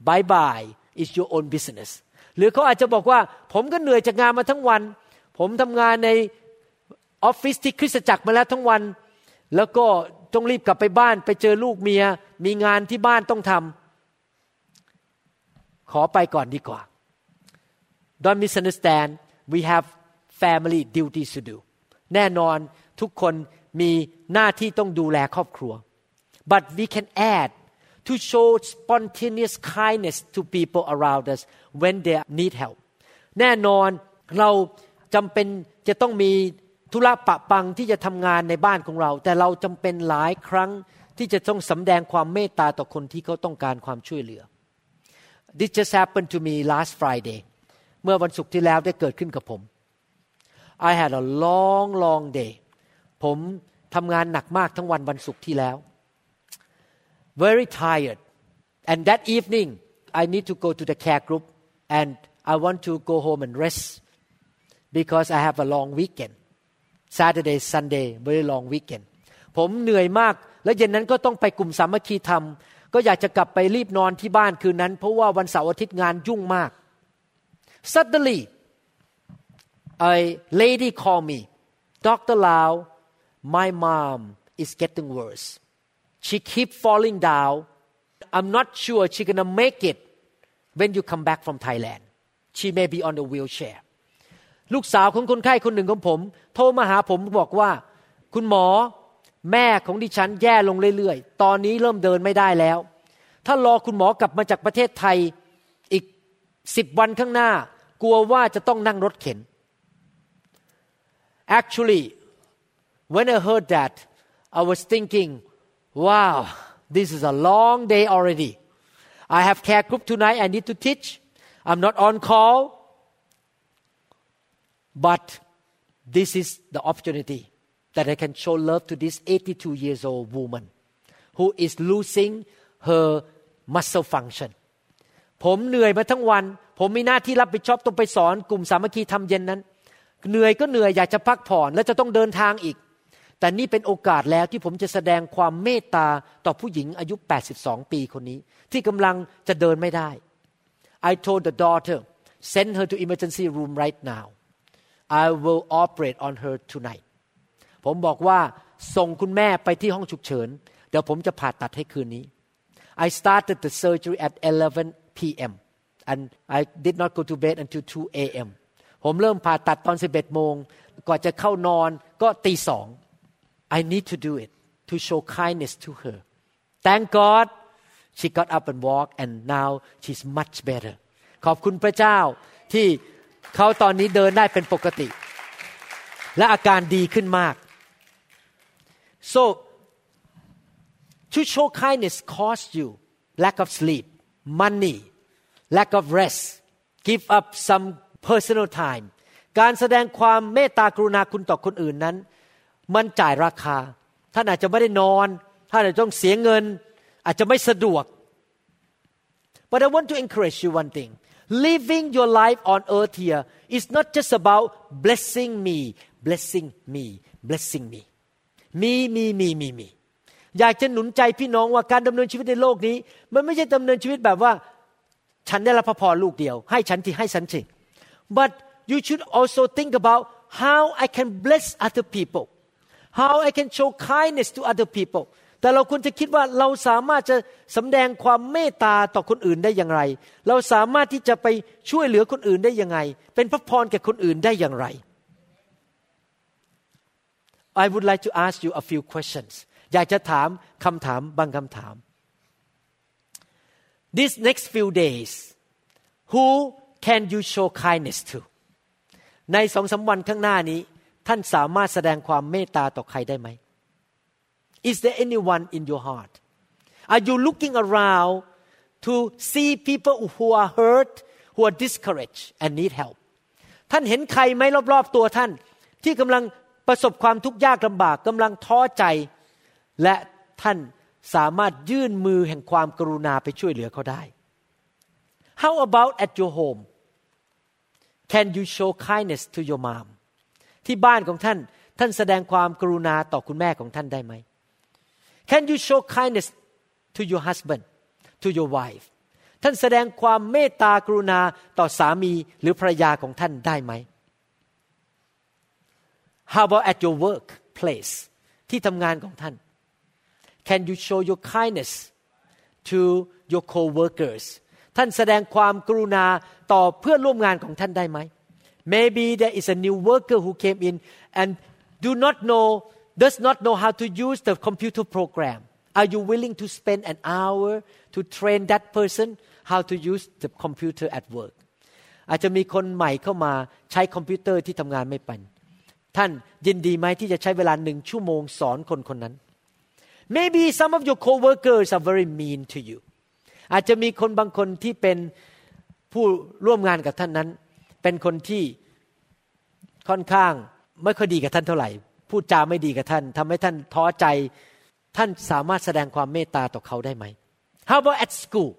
Bye bye is your own business หรือเขาอาจจะบอกว่า ผมก็เหนื่อยจากงานมาทั้งวัน ผมทำงานในออฟฟิศที่คริสตจักรมาแล้วทั้งวัน แล้วก็ต้องรีบกลับไปบ้านไปเจอลูกเมีย มีงานที่บ้านต้องทำขอไปก่อนดีกว่า Don't misunderstand we have family duties to do แน่นอนทุกคนมีหน้าที่ต้องดูแลครอบครัว but we can add to show spontaneous kindness to people around us when they need help แน่นอนเราจำเป็นจะต้องมีธุระปะปังที่จะทำงานในบ้านของเรา แต่เราจำเป็นหลายครั้งที่จะต้องสำแดงความเมตตาต่อคนที่เขาต้องการความช่วยเหลือ This just happened to me last Friday เมื่อวันศุกร์ที่แล้วได้เกิดขึ้นกับผม I had a long long day ผมทำงานหนักมากทั้งวันวันศุกร์ที่แล้ว very tired and that evening I need to go to the care group and I want to go home and rest because I have a long weekend Saturday Sunday very long weekend ผมเหนื่อยมาก แล้วเย็นนั้นก็ต้องไปกลุ่มสามัคคีธรรม ก็อยากจะกลับไปรีบนอนที่บ้านคืนนั้น เพราะว่าวันเสาร์อาทิตย์งานยุ่งมาก suddenly a lady called me Dr. Lau my mom is getting worse she keep falling down I'm not sure she gonna make it when you come back from Thailand she may be on the wheelchair ลูกสาวของคนไข้คนหนึ่งของผม โทรมาหาผมบอกว่า คุณหมอแม่ของดิฉันแย่ลงเรื่อยๆ ตอนนี้เริ่มเดินไม่ได้แล้ว ถ้ารอคุณหมอกลับมาจากประเทศไทยอีกสิบวันข้างหน้า กลัวว่าจะต้องนั่งรถเข็น Actually when I heard that I was thinking wow this is a long day already I have care group tonight I need to teach I'm not on call but this is the opportunity that I can show love to this 82 years old woman who is losing her muscle function ผมเหนื่อยมาทั้งวัน ผมมีหน้าที่รับผิดชอบต้องไปสอนกลุ่มสามัคคีทำเย็นนั้น เหนื่อยก็เหนื่อยอยากจะพักผ่อน และจะต้องเดินทางอีก แต่นี่เป็นโอกาสแล้วที่ผมจะแสดงความเมตตาต่อผู้หญิงอายุ 82 ปีคนนี้ ที่กำลังจะเดินไม่ได้ I told the daughter send her to emergency room right now I will operate on her tonight ผมบอกว่าส่งคุณแม่ไปที่ห้องฉุกเฉิน เดี๋ยวผมจะผ่าตัดให้คืนนี้ I started the surgery at 11 p.m. and I did not go to bed until 2 a.m. ผมเริ่มผ่าตัดตอน 11 โมงก่อนจะเข้านอนก็ตีสอง I need to do it to show kindness to her thank God she got up and walked and now she's much better ขอบคุณพระเจ้าที่เขาตอนนี้เดินได้เป็นปกติ และอาการดีขึ้นมาก So, to show kindness cost you lack of sleep, money, lack of rest, give up some personal time การแสดงความเมตตากรุณาคุณต่อคนอื่นนั้น มันจ่ายราคา ท่านอาจจะไม่ได้นอน ท่านอาจจะต้องเสียเงิน อาจจะไม่สะดวก but I want to encourage you one thing living your life on earth here is not just about blessing me blessing me blessing me มีมีมีมีมีอยากจะหนุนใจพี่น้องว่าการดำเนินชีวิตในโลกนี้ มันไม่ใช่ดำเนินชีวิตแบบว่า ฉันได้รับพระพรลูกเดียว ให้ฉันที่ให้ฉันสิ but you should also think about how I can bless other people how I can show kindness to other people แต่เราควรจะคิดว่าเราสามารถจะสำแดงความเมตตาต่อคนอื่นได้อย่างไร เราสามารถที่จะไปช่วยเหลือคนอื่นได้ยังไง เป็นพระพรแก่คนอื่นได้อย่างไร I would like to ask you a few questions อยากจะถามคำถามบางคำถาม This next few days who can you show kindness to ในสองสาวันข้างหน้านี้ ท่านสามารถแสดงความเมตตาต่อใครได้ไหม Is there anyone in your heart Are you looking around to see people who are hurt who are discouraged and need help ท่านเห็นใครไหมรอบๆตัวท่าน ที่กำลังประสบความทุกข์ยากลำบากกำลังท้อใจ และท่านสามารถยื่นมือแห่งความกรุณาไปช่วยเหลือเขาได้ How about at your home Can you show kindness to your mom ที่บ้านของท่าน ท่านแสดงความกรุณาต่อคุณแม่ของท่านได้ไหม Can you show kindness to your husband to your wife ท่านแสดงความเมตตากรุณาต่อสามีหรือภรรยาของท่านได้ไหม How about at your workplace ที่ทำงานของท่าน Can you show your kindness to your co-workers ท่านแสดงความกรุณาต่อเพื่อนร่วมงานของท่านได้ไหม Maybe there is a new worker who came in and do not know does not know how to use the computer program Are you willing to spend an hour to train that person how to use the computer at work อาจจะมีคนใหม่เข้ามาใช้คอมพิวเตอร์ที่ทำงานไม่เป็นท่านยินดีไหมที่จะใช้เวลาหนึ่งชั่วโมงสอนคนคนนั้น maybe some of your co-workers are very mean to you อาจจะมีคนบางคนที่เป็นผู้ร่วมงานกับท่านนั้น เป็นคนที่ค่อนข้างไม่ค่อยดีกับท่านเท่าไหร่ พูดจาไม่ดีกับท่านทำให้ท่านท้อใจ ท่านสามารถแสดงความเมตตาต่อเขาได้ไหม How about at school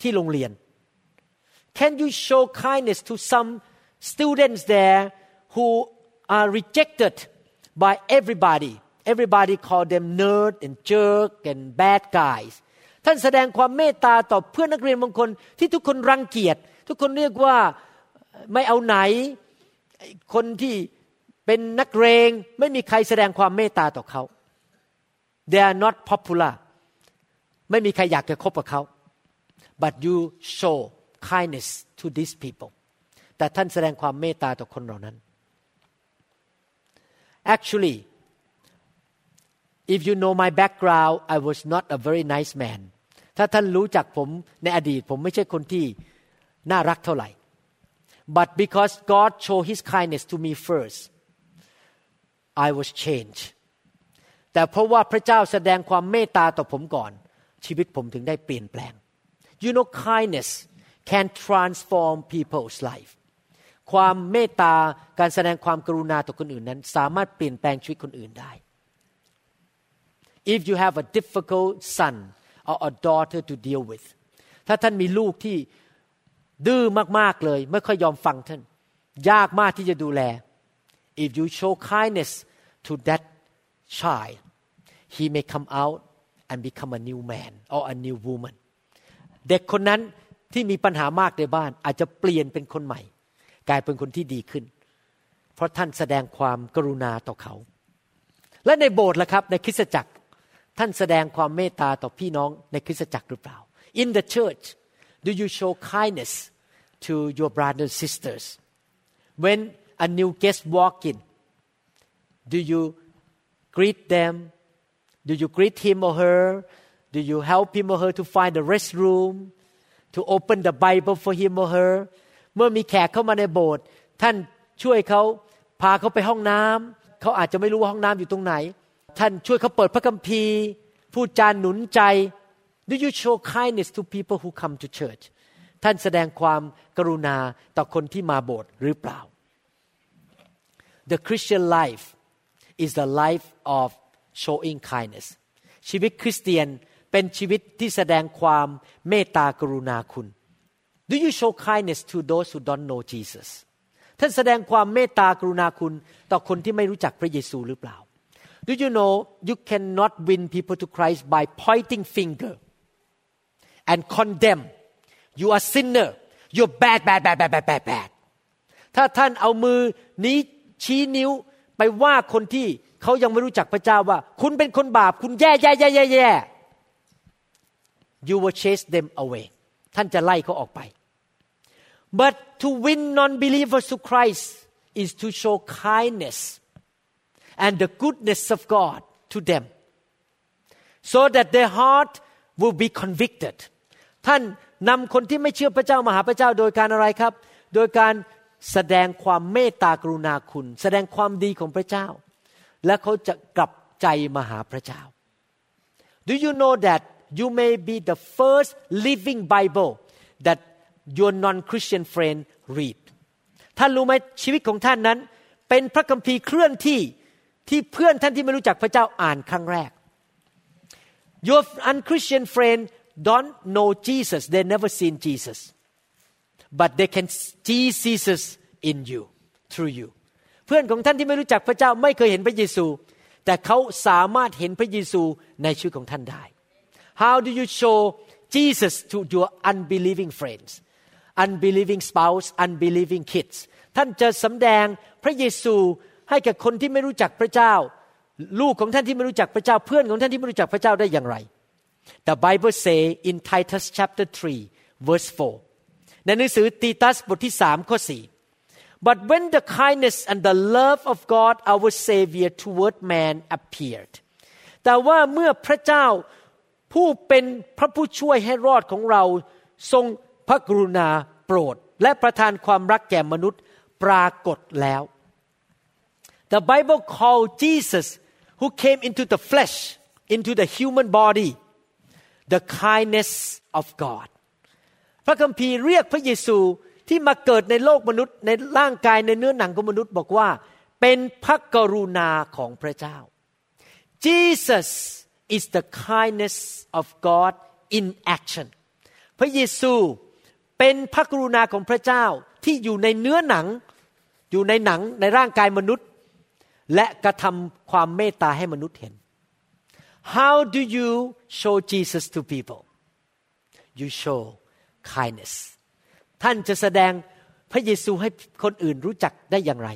ที่โรงเรียน Can you show kindness to some students there who are rejected by everybody. Everybody call them nerd and jerk and bad guys. ท่านแสดงความเมตตาต่อเพื่อนนักเรียนบางคนที่ทุกคนรังเกียจ ทุกคนเรียกว่า ไม่เอาไหน คนที่เป็นนักเรงไม่มีใครแสดงความเมตตาต่อเขา they are not popular ไม่มีใครอยากจะคบกับเขา but you show kindness to these people แต่ท่านแสดงความเมตตาต่อคนเหล่านั้น actually if you know my background I was not a very nice man ถ้าท่านรู้จักผมในอดีต ผมไม่ใช่คนที่น่ารักเท่าไหร่ but because God showed His kindness to me first I was changed แต่เพราะว่าพระเจ้าแสดงความเมตตาต่อผมก่อน ชีวิตผมถึงได้เปลี่ยนแปลง you know kindness can transform people's life ความเมตตาการแสดงความกรุณาต่อคนอื่นนั้น สามารถเปลี่ยนแปลงชีวิตคนอื่นได้ if you have a difficult son or a daughter to deal with ถ้าท่านมีลูกที่ ดื้อมากๆเลย ไม่ค่อยยอมฟังท่าน ยากมากที่จะดูแล if you show kindness to that child he may come out and become a new man or a new woman เด็กคนนั้นที่มีปัญหามากในบ้าน อาจจะเปลี่ยนเป็นคนใหม่ กลายเป็นคนที่ดีขึ้น เพราะท่านแสดงความกรุณาต่อเขา และในโบสถ์ล่ะครับ ในคริสตจักรท่านแสดงความเมตตาต่อพี่น้องในคริสตจักรหรือเปล่า In the church do you show kindness to your brothers and sisters when a new guest walk in do you greet them do you greet him or her do you help him or her to find the restroom to open the Bible for him or her เมื่อมีแขกเข้ามาในโบสถ์ท่านช่วยเขาพาเขาไปห้องน้ำเขาอาจจะไม่รู้ว่าห้องน้ำอยู่ตรงไหน ท่านช่วยเขาเปิดพระคัมภีร์ พูดจาหนุนใจ Do you show kindness to people who come to church ท่านแสดงความกรุณาต่อคนที่มาโบสถ์หรือเปล่า The Christian life is the life of showing kindness ชีวิตคริสเตียนเป็นชีวิตที่แสดงความเมตตากรุณาคุณ Do you show kindness to those who don't know Jesus ท่านแสดงความเมตตากรุณาคุณต่อคนที่ไม่รู้จักพระเยซูหรือเปล่า Do you know you cannot win people to Christ by pointing finger and condemn you are sinner you're bad bad bad bad bad bad bad ถ้าท่านเอามือนี้ชี้นิ้วไปว่าคนที่เขายังไม่รู้จักพระเจ้าว่า คุณเป็นคนบาป คุณแย่แย่แย่แย่แย่ you will chase them away ท่านจะไล่เขาออกไป but to win non-believers to Christ is to show kindness and the goodness of God to them so that their heart will be convicted ท่าน นำคนที่ไม่เชื่อพระเจ้ามาหาพระเจ้าโดยการอะไรครับ โดยการแสดงความเมตตากรุณาคุณ แสดงความดีของพระเจ้า และเขาจะกลับใจมาหาพระเจ้า Do you know that you may be the first living Bible that your non-Christian friend read ท่านรู้ไหมชีวิตของท่านนั้น เป็นพระคัมภีร์เคลื่อนที่ที่เพื่อนท่านที่ไม่รู้จักพระเจ้าอ่านครั้งแรก Your unchristian friend don't know Jesus they never seen Jesus but they can see Jesus in you through you เพื่อนของท่านที่ไม่รู้จักพระเจ้าไม่เคยเห็นพระเยซู แต่เขาสามารถเห็นพระเยซูในชีวิตของท่านได้ How do you show Jesus to your unbelieving friends unbelieving spouse unbelieving kids ท่านจะสำแดงพระเยซูให้กับคนที่ไม่รู้จักพระเจ้า ลูกของท่านที่ไม่รู้จักพระเจ้า เพื่อนของท่านที่ไม่รู้จักพระเจ้าได้อย่างไร The Bible say in Titus chapter 3 verse 4ในหนังสือตีตัสบทที่3ข้อ4 But when the kindness and the love of God our Savior toward man appeared แต่ว่าเมื่อพระเจ้าผู้เป็นพระผู้ช่วยให้รอดของเราทรงพระกรุณาโปรด และประทานความรักแก่มนุษย์ปรากฏแล้ว The Bible called Jesus who came into the flesh into the human body the kindness of God พระคัมภีร์เรียกพระเยซูที่มาเกิดในโลกมนุษย์ในร่างกายในเนื้อหนังของมนุษย์บอกว่า เป็นพระกรุณาของพระเจ้า Jesus is the kindness of God in action พระเยซูเป็นพระกรุณาของพระเจ้าที่อยู่ในเนื้อหนัง อยู่ในหนังในร่างกายมนุษย์ และกระทำความเมตตาให้มนุษย์เห็น How do you show Jesus to people you show kindness ท่านจะแสดงพระเยซูให้คนอื่นรู้จักได้อย่างไร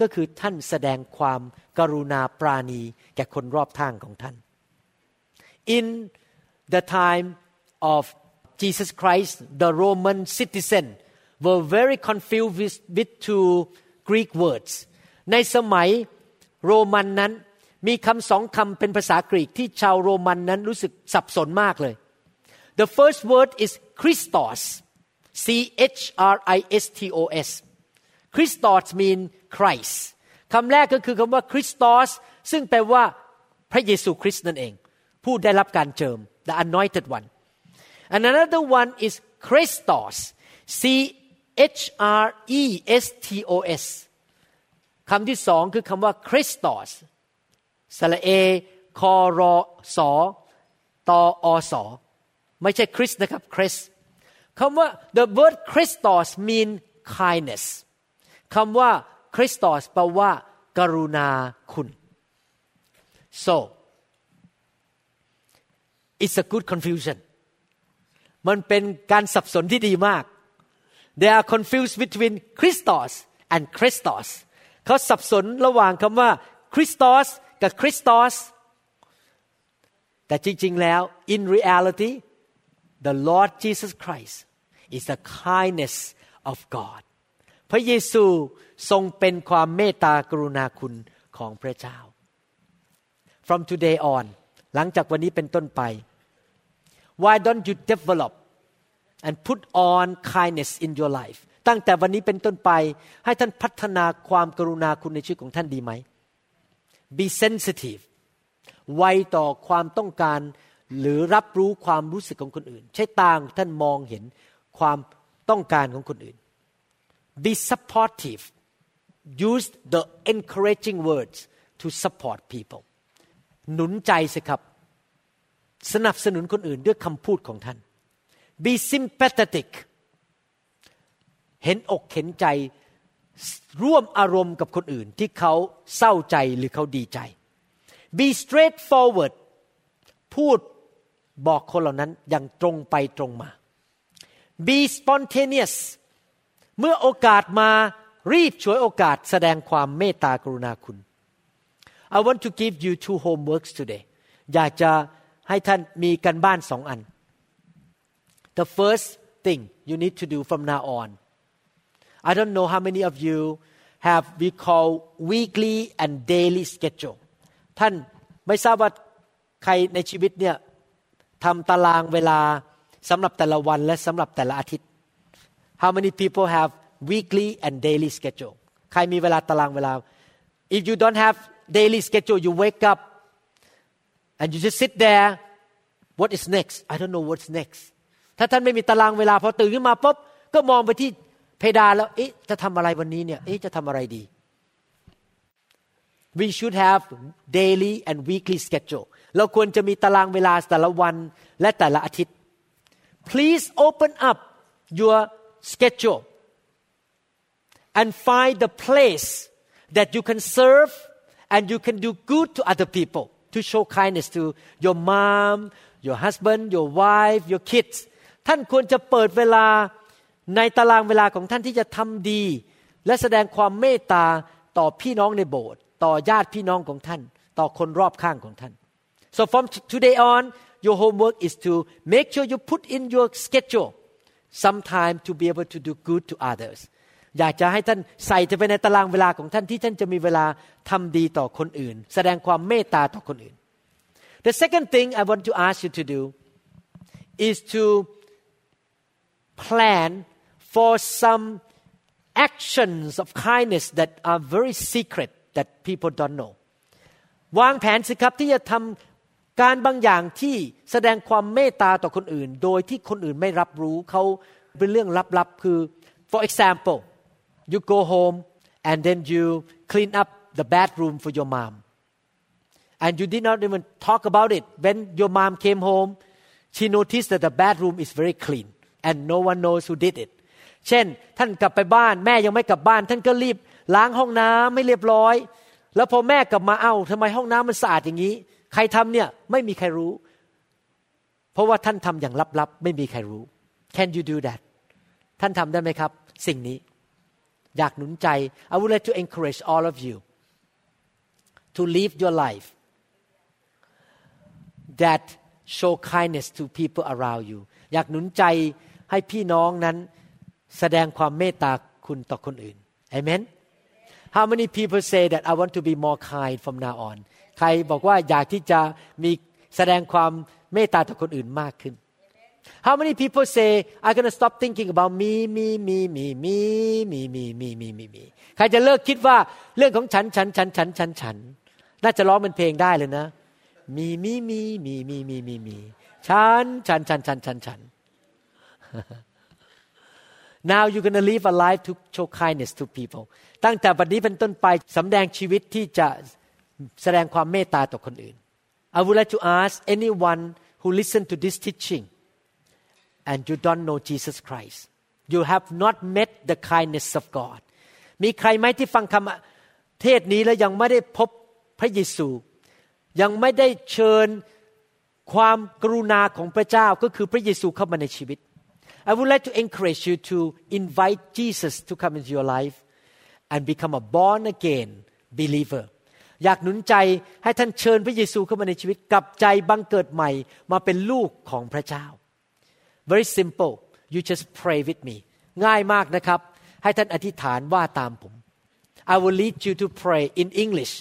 ก็คือท่านแสดงความกรุณาปราณีแก่คนรอบข้างของท่าน In the time of Jesus Christ the Roman citizen were very confused with, with two Greek words ในสมัยโรมันนั้น มีคำสองคำเป็นภาษากรีกที่ชาวโรมันนั้นรู้สึกสับสนมากเลย The first word is Christos C H R I S T O S Christos mean Christ คำแรกก็คือคำว่า Christos ซึ่งแปลว่าพระเยซูคริสต์นั่นเอง ผู้ได้รับการเจิม the anointed one and another one is Christos C H R E S T O S คำที่สองคือคำว่า Christos สระเอ คอรอสอตออสอไม่ใช่คริสนะครับคริสคำว่า the word Christos mean kindness คำว่า Christos แปลว่าการุณาคุณ so it's a good confusion มันเป็นการสับสนที่ดีมาก they are confused between Christos and Christos เขาสับสนระหว่างคำว่า Christos กับ Christos แต่จริง ๆ แล้ว in reality the Lord Jesus Christ is the kindness of God พระเยซูทรงเป็นความเมตตากรุณาคุณของพระเจ้า from today on หลังจากวันนี้เป็นต้นไป why don't you develop and put on kindness in your life ตั้งแต่วันนี้เป็นต้นไปให้ท่านพัฒนาความกรุณาคุณในชีวิตของท่านดีไหม be sensitive ไวต่อความต้องการ หรือรับรู้ความรู้สึกของคนอื่น ใช้ตาท่านมองเห็นความต้องการของคนอื่น be supportive use the encouraging words to support people หนุนใจสิครับ สนับสนุนคนอื่นด้วยคำพูดของท่าน be sympathetic เห็นอกเห็นใจ ร่วมอารมณ์กับคนอื่นที่เขาเศร้าใจหรือเขาดีใจ be straightforward พูดบอกคนเหล่านั้นอย่างตรงไปตรงมา be spontaneous เมื่อโอกาสมารีบฉวยโอกาสแสดงความเมตตากรุณาคุณ I want to give you two homeworks today อยากจะให้ท่านมีกันบ้านสองอัน The first thing you need to do from now on I don't know how many of you have we call weekly and daily schedule ท่านไม่ทราบว่าใครในชีวิตเนี่ยทำตารางเวลาสำหรับแต่ละวันและสำหรับแต่ละอาทิตย์ How many people have weekly and daily schedule ใครมีเวลาตารางเวลา If you don't have daily schedule you wake up and you just sit there what is next I don't know what's next ถ้าท่านไม่มีตารางเวลาพอตื่นขึ้นมาปุ๊บก็มองไปที่ เพดานแล้วเอ๊ะจะทำอะไรวันนี้เนี่ยเอ๊ะจะทำอะไรดี we should have daily and weekly schedule เราควรจะมีตารางเวลาแต่ละวันและแต่ละอาทิตย์ please open up your schedule and find the place that you can serve and you can do good to other people to show kindness to your mom your husband your wife your kids ท่านควรจะเปิดเวลา ในตารางเวลาของท่านที่จะทำดี และแสดงความเมตตาต่อพี่น้องในโบสถ์ต่อญาติพี่น้องของท่าน ต่อคนรอบข้างของท่าน so from today on your homework is to make sure you put in your schedule some time to be able to do good to others อยากจะให้ท่านใส่จะไปในตารางเวลาของท่านที่ท่านจะมีเวลาทำดีต่อคนอื่น แสดงความเมตตาต่อคนอื่น The second thing I want to ask you to do is to plan for some actions of kindness that are very secret that people don't know วางแผนสิครับที่จะทำการบางอย่างที่แสดงความเมตตาต่อคนอื่น โดยที่คนอื่นไม่รับรู้เขาเป็นเรื่องลับๆคือ for example you go home and then you clean up the bathroom for your mom and you did not even talk about it when your mom came home she noticed that the bathroom is very clean and no one knows who did it เช่น ท่านกลับไปบ้านแม่ยังไม่กลับบ้าน ท่านก็รีบล้างห้องน้ำไม่เรียบร้อย แล้วพอแม่กลับมาเอ้าทำไมห้องน้ำมันสะอาดอย่างนี้ ใครทำเนี่ยไม่มีใครรู้ เพราะว่าท่านทำอย่างลับๆ ไม่มีใครรู้ Can you do that ท่านทำได้ไหมครับ สิ่งนี้ อยากหนุนใจ I would like to encourage all of you to live your life that show kindness to people around you อยากหนุนใจให้พี่น้องนั้น แสดงความเมตตาคุณต่อคนอื่น Amen How many people say that I want to be more kind from now on ใครบอกว่าอยากที่จะมีแสดงความเมตตาต่อคนอื่นมากขึ้น How many people say I'm gonna stop thinking about me me me me me me me me me me me ใครจะเลิกคิดว่าเรื่องของฉันฉันฉันฉันฉันฉันน่าจะร้องเป็นเพลงได้เลยนะ มีมีมีมีมีมีมีมีฉันฉันฉันฉันฉันฉัน Now you're gonna live a life to show kindness to people ตั้งแต่บัดนี้เป็นต้นไปสำแดงชีวิตที่จะแสดงความเมตตาต่อคนอื่น I would like to ask anyone who listen to this teaching and you don't know Jesus Christ you have not met the kindness of God มีใครไหมที่ฟังคำเทศนี้แล้วยังไม่ได้พบพระเยซู ยังไม่ได้เชิญความกรุณาของพระเจ้าก็คือพระเยซูเข้ามาในชีวิต I would like to encourage you to invite Jesus to come into your life and become a born again believer อยากหนุนใจให้ท่านเชิญพระเยซูเข้ามาในชีวิตกลับใจบังเกิดใหม่มาเป็นลูกของพระเจ้า very simple you just pray with me ง่ายมากนะครับ ให้ท่านอธิษฐานว่าตามผม I will lead you to pray in English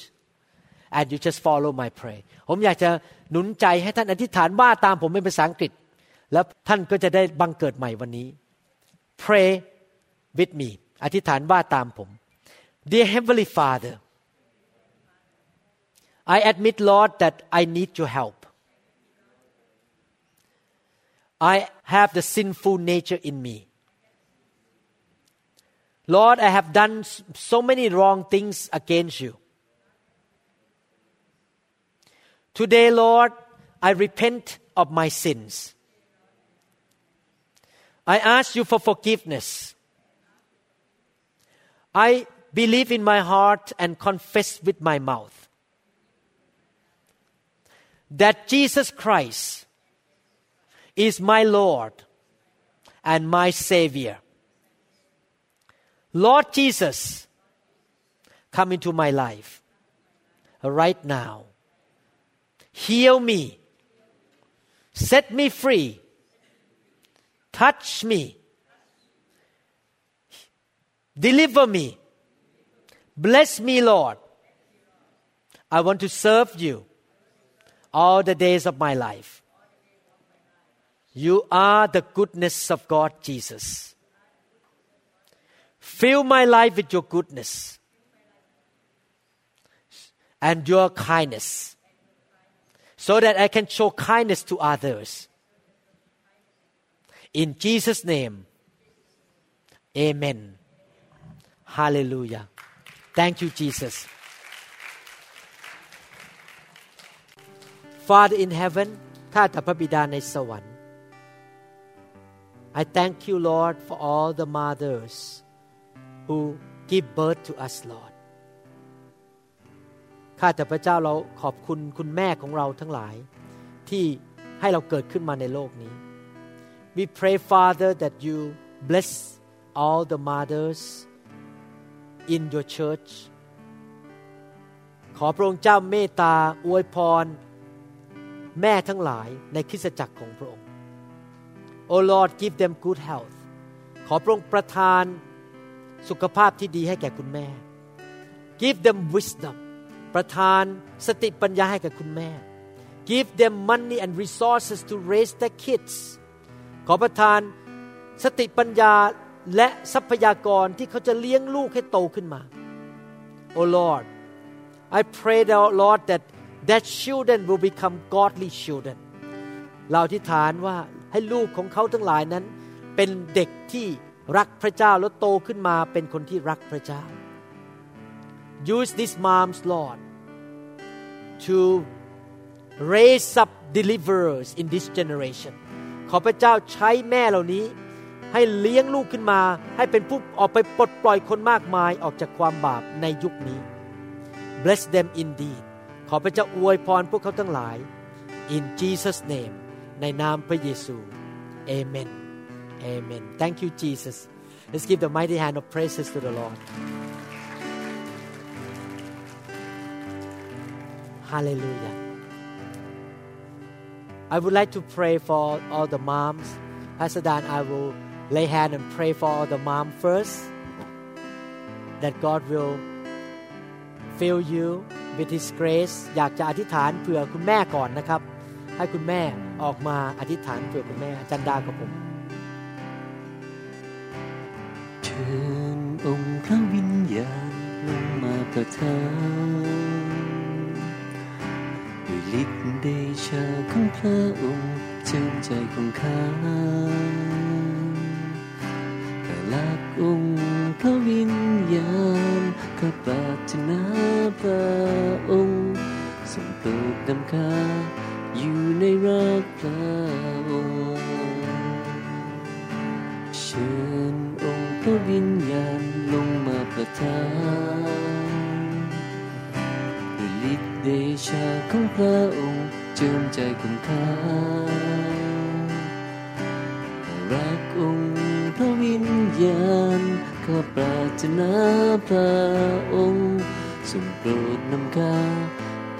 and you just follow my prayer. ผมอยากจะหนุนใจให้ท่านอธิษฐานว่าตามผมเป็นภาษาอังกฤษ แล้วท่านก็จะได้บังเกิดใหม่วันนี้ pray with me อธิษฐานว่าตามผม Dear Heavenly Father I admit Lord that I need your help I have the sinful nature in me. Lord, I have done so many wrong things against you. Today, Lord, I repent of my sins. I ask you for forgiveness. I believe in my heart and confess with my mouth that Jesus Christ is my Lord and my Savior. Lord Jesus, come into my life right now. Heal me, set me free, touch me, deliver me, bless me, Lord. I want to serve you all the days of my life. You are the goodness of God, Jesus. Fill my life with your goodness and your kindness so that I can show kindness to others. In Jesus' name, Amen. Hallelujah. Thank you, Jesus. Father in heaven ข้าแต่พระบิดาในสวรรค์ I thank you, Lord, for all the mothers who give birth to us, Lord. ข้าแต่พระเจ้าเราขอบคุณคุณแม่ของเราทั้งหลาย ที่ให้เราเกิดขึ้นมาในโลกนี้ We pray, Father, that you bless all the mothers in your church. ขอพระองค์เจ้าเมตตาอวยพร แม่ทั้งหลายในคริสตจักรของพระองค์ Oh Lord give them good health ขอพระองค์ประทานสุขภาพที่ดีให้แก่คุณแม่ Give them wisdom ประทานสติปัญญาให้กับคุณแม่ Give them money and resources to raise their kids ขอประทานสติปัญญาและทรัพยากรที่เขาจะเลี้ยงลูกให้โตขึ้นมา Oh Lord I pray that Lord that that children will become godly children เราอธิษฐานว่าให้ลูกของเขาทั้งหลายนั้น เป็นเด็กที่รักพระเจ้าแล้วโตขึ้นมาเป็นคนที่รักพระเจ้า Use these moms Lord to raise up deliverers in this generation ขอพระเจ้าใช้แม่เหล่านี้ ให้เลี้ยงลูกขึ้นมา ให้เป็นผู้ออกไปปลดปล่อยคนมากมายออกจากความบาปในยุคนี้ Bless them indeed ขอพระเจ้าอวยพรพวกเขาทั้งหลาย In Jesus name ในนามพระเยซู Amen Amen Thank you Jesus Let's give the mighty hand of praises to the Lord Hallelujah I would like to pray for all the moms Pastor Dan I will lay hand and pray for all the mom first that God will fill you with His grace อยากจะอธิษฐานเผื่อคุณแม่ก่อนนะครับ ให้คุณแม่ออกมาอธิษฐานเผื่อคุณแม่จันดากับผมเชิญองค์พระวิญญาณลงมาประทับ พระองค์เจิมใจของข้าพระลักษณ์องค์พระวิญญาณข้าปรารถนาพระองค์ทรงโปรดนำข้าอยู่ในรักพระองค์เชิญองค์พระวิญญาณลงมาประทับด้วยฤทธิ์เดชาของพระองค์ เจิมใจของข้ารักองค์พระวิญญาณข้าปรารถนาพระองค์ทรงโปรดนำข้า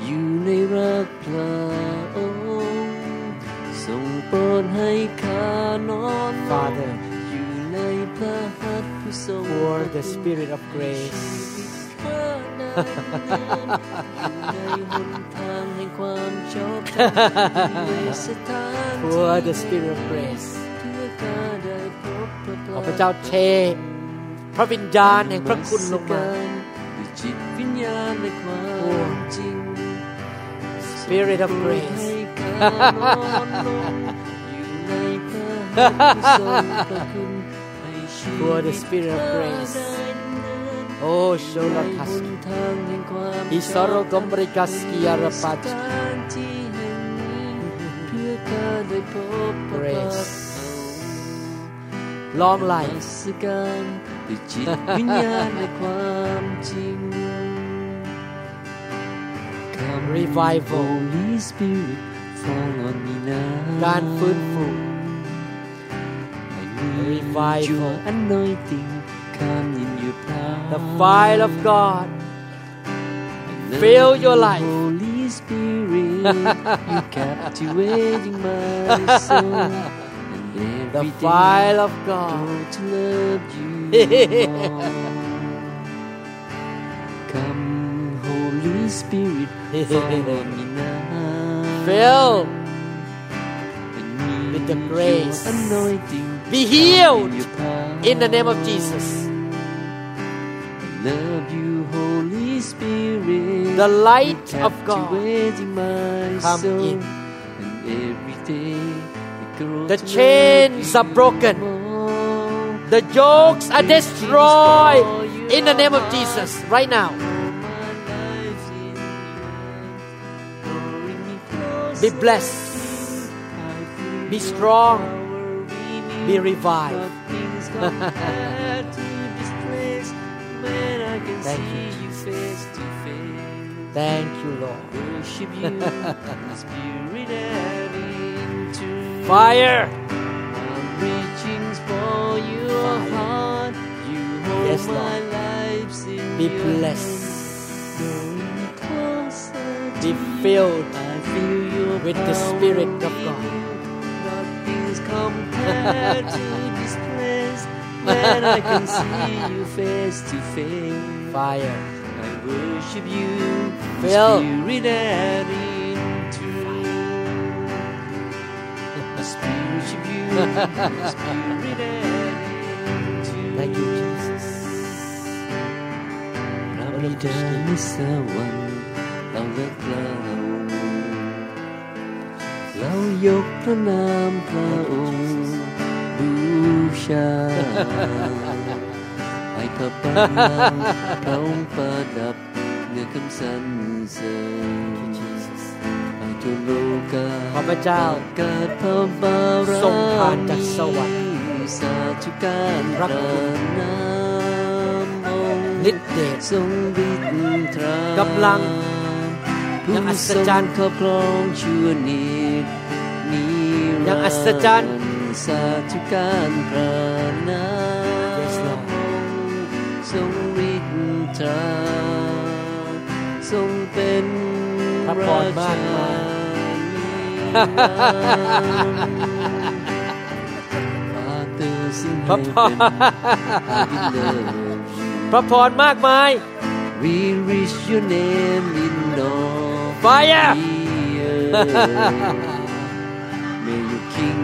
อยู่ในรักพระองค์ทรงโปรดให้ข้านอนหลับ Father อยู่ในพระหัตถ์ผู้ทรง pour the spirit of grace อยู่ในหนทางแห่งความชอบธรรมอยู่ในสถาน pour the spirit of grace เพื่อข้าได้พบพระขอพระเจ้าเท พระวิญญาณแห่งพระคุณลงมาด้วยจิตวิญญาณในความจริง Spirit of grace ให้ข้านอนลงอยู่ในพระหัตถ์ผู้ทรงพระคุณให้ชีวิต Pour the spirit of grace โอ้โชลคัสทางแห่งความอิสโรกมบริกัสกิยารปัจสถานที่แห่งนี้เพื่อข้าได้พบพระ Grace พ long ระ life สการด้วยจิตวิญญาณในความจริง Come Revival Holy Spirit fall on me now การฟื้นฟู I need Revival your anointing come in your power the fire of God Fill your life. Holy Spirit, you captivating my soul. The fire of God to love you more. Come, Holy Spirit, fall me now. fill with the grace. anointing. Be healed in your power. in the name of Jesus love you, Holy Spirit. the light of God Captivating my Come soul. in. And every day I grow The to chains love are broken. you more. the yokes are destroyed in the name of Jesus right now All my life in you. Drawing me closer be blessed I feel be your strong. power in me. be revived when I can Thank see you, you face to face. thank you Lord Worship you spirit and truth. fire I'm reaching for your Fire. heart. You hold Yes, my Lord. life in be blessed. Drawing closer be you. filled I feel your with the Spirit of God. Nothing's compared to this when I can see you face to face. fire I worship you, in Phil. spirit and in truth. I worship you, in spirit and in truth. thank you Jesus พระบิดาในสวรรค์เราเลิกเราเรายกพระนามพระองค์ บูชาให้พระบัลลังก์พระองค์ประดับเหนือคำสรรเสริญ Jesus ให้ทั่วโลกาขอพระเจ้าเกิดพระบารมีทรงผ่านจากสวรรค์ สาธุการพระคุณนามองค์ฤทธิ์เดชทรงฤทธิ์ตรากำลังผู้อย่างอัศจรรย์ทงครอบครองชั่วนิดนิรันดร์ย่างอัศจรรย์ สาธุการพระนาม Yes, Lord ทรงฤทธิ์ตราทรงเป็นพระพรมากมาย Father ซึ่งพระพรพระพรมากมาย We reach your name in all Fire the earth. May your kingdom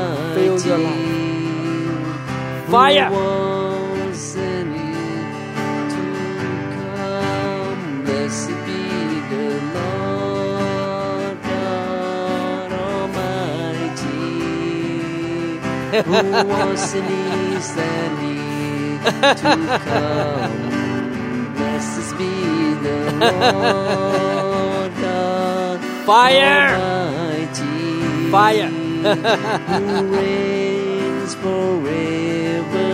Almighty. Fill your life. Fire. Who was and is to come. Blessed be the Lord God Almighty. Who was and is and is to come. Blessed be the Lord God fire Almighty. Fire. Who reigns forever.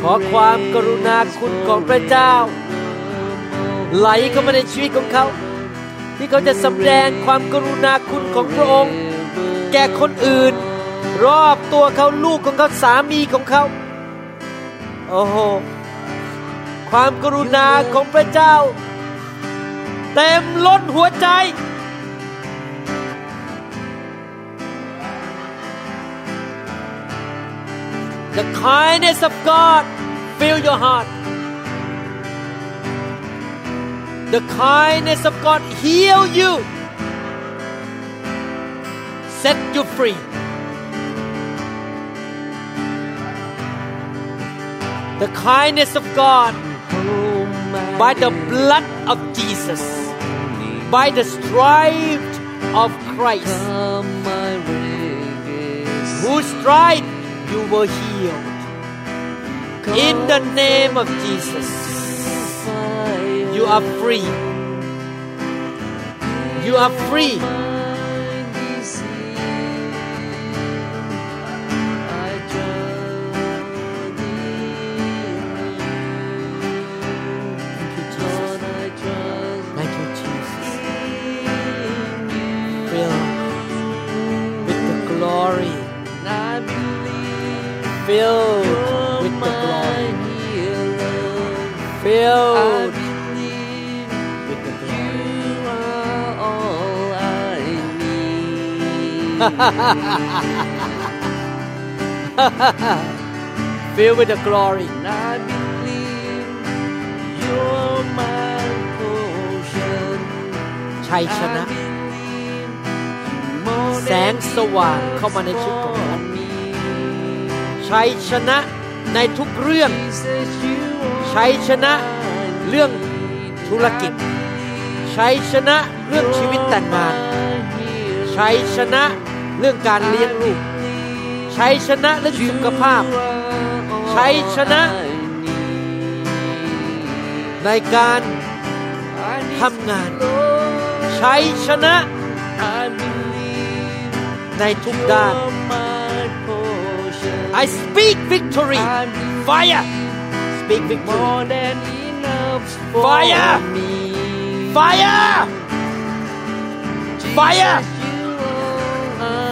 ขอความกรุณาคุณของพระเจ้า ไหลเข้ามาในชีวิตของเขา ที่เขาจะสำแดงความกรุณาคุณของพระองค์ แก่คนอื่น รอบตัวเขาลูกของเขาสามีของเขาโอ้โหความกรุณาของพระเจ้า เต็มล้นหัวใจ The kindness of God fill your heart. The kindness of God heal you. Set you free. The kindness of God by the blood of Jesus, by the stripe of Christ, whose stripe you were healed. In the name of Jesus, you are free. You are free. Filled with the glory. I believe you're my portion. ชัยชนะ แสงสว่างเข้ามาในชีวิตของท่านชัยชนะในทุกเรื่อง ชัยชนะเรื่องธุรกิจ ชัยชนะเรื่องชีวิตแต่งงาน ชัยชนะ เรื่องการเลี้ยงลูก ใช้ชนะเรื่องสุขภาพ ใช้ชนะ ในการทำงาน ใช้ชนะในทุกด้าน I speak victory fire speak victory fire fire fire Jesus,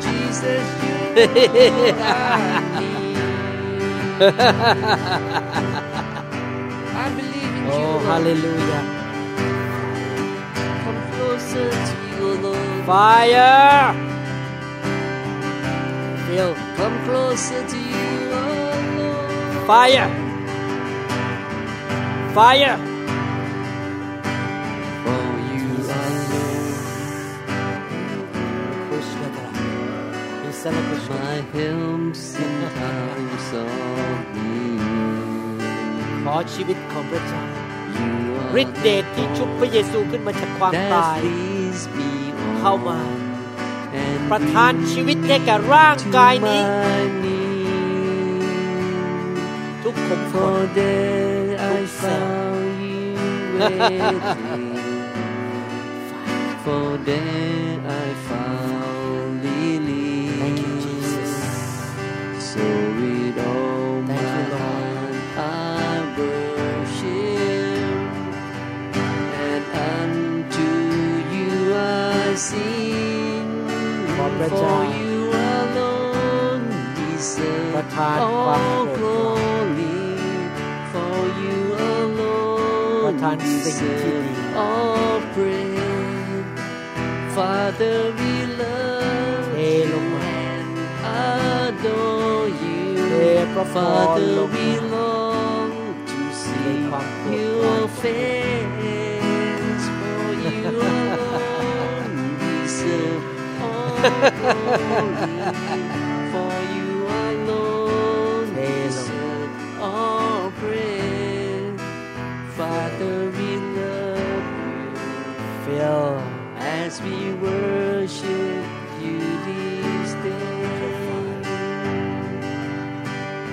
Jesus, you I believe in you. oh hallelujah Come closer to you, Lord. fire feel Come closer to you, oh Lord. fire fire celebration my helps in times of need. ขอชีวิตของพระเจ้า You are ฤทธิเดชที่ชุบพระเยซูขึ้นมาจากความตาย that leads me เข้ามา on and ประทานชีวิตให้แก่ร่างกายนี้ my need. ทุกขุมขน For there I Hope so. found you waiting. For there I found So we all my you, I worship and unto you I sing. For you alone deserve all glory. For you alone all praise. Father, we love. เทพระพร Father, ลง we มา long to see ความโปรด your face. For you alone deserve all glory. For you alone เทลง deserve all praise. Father, we love you fill as we worship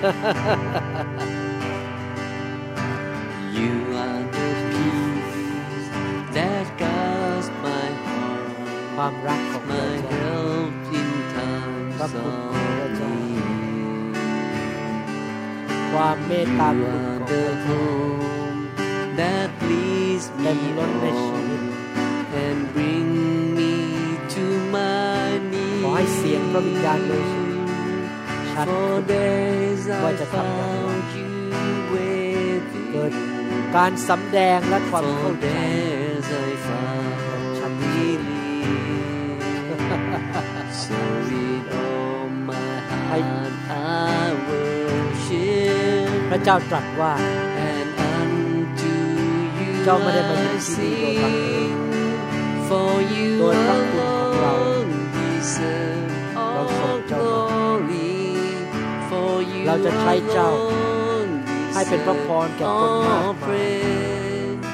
you are the peace that guards my ควา heart, มรักของพระ my เจ้า help in times พระคุณของพระเจ้า of need. ความเมตตา You คุณ are ของพ the ระเจ้า home that leads เต็ม me ล้นในชีวิต on and bring me to my knees. ขอให้เสียงพระวิญญาณบริสุทธิ์ ชัด For days ว่า I จะทำอย่างไร found you waiting. เกิดการสำแดงและความ For เข้าใจ days I found belief. so with all my heart I worship. พระเจ้าตรัสว่า And unto you เจ้าไม่ได้มาอยู่ I ที่นี่โดยบังเอิญ sing. For you โดยพระคุณของเรา alone deserve เราส่ง all เจ้ามา glory. For you เราจะใช้เจ้า ให้เป็นพระพรแก่คนมากมาย praise.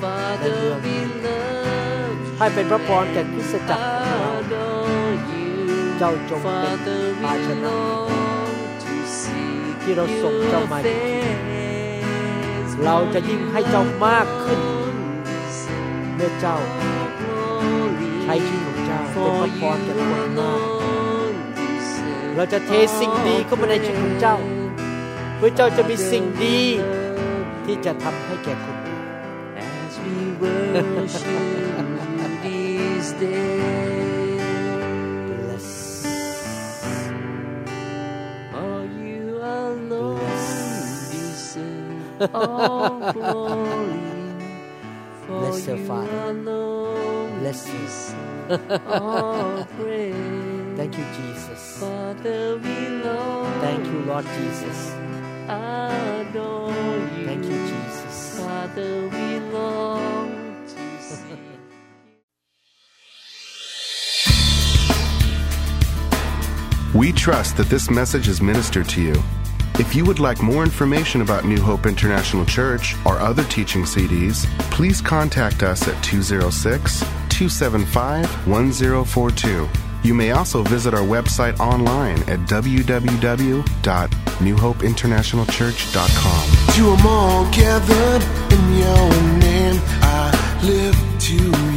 Father, we love ให้เป็นพระพรแก่คริสตจักรของเราเจ้าจงเป็นภาชนะที่เราส่งเจ้ามาเราจะยิ่งให้เจ้ามากขึ้นเมื่อเจ้าใช้ชีวิตของเจ้าเป็นพระพรแก่คนมาก เราจะเทสิ่งดีเข้ามาในชีวิตของเจ้า เพื่อเจ้าจะมีสิ่งดีที่จะทำให้แก่คนอื่น As we worship this day, Bless for you alone deserve all glory. For Bless your you Father. alone Bless you. deserve all praise. Thank you Jesus Father, we love Thank you Lord Jesus adore you. Thank you Jesus Father, we long to see. We trust that this message is ministered to you. If you would like more information about New Hope International Church or other teaching CDs, please contact us at 206 275 1042. You may also visit our website online at www.newhopeinternationalchurch.com. To them all gathered in your name, I live to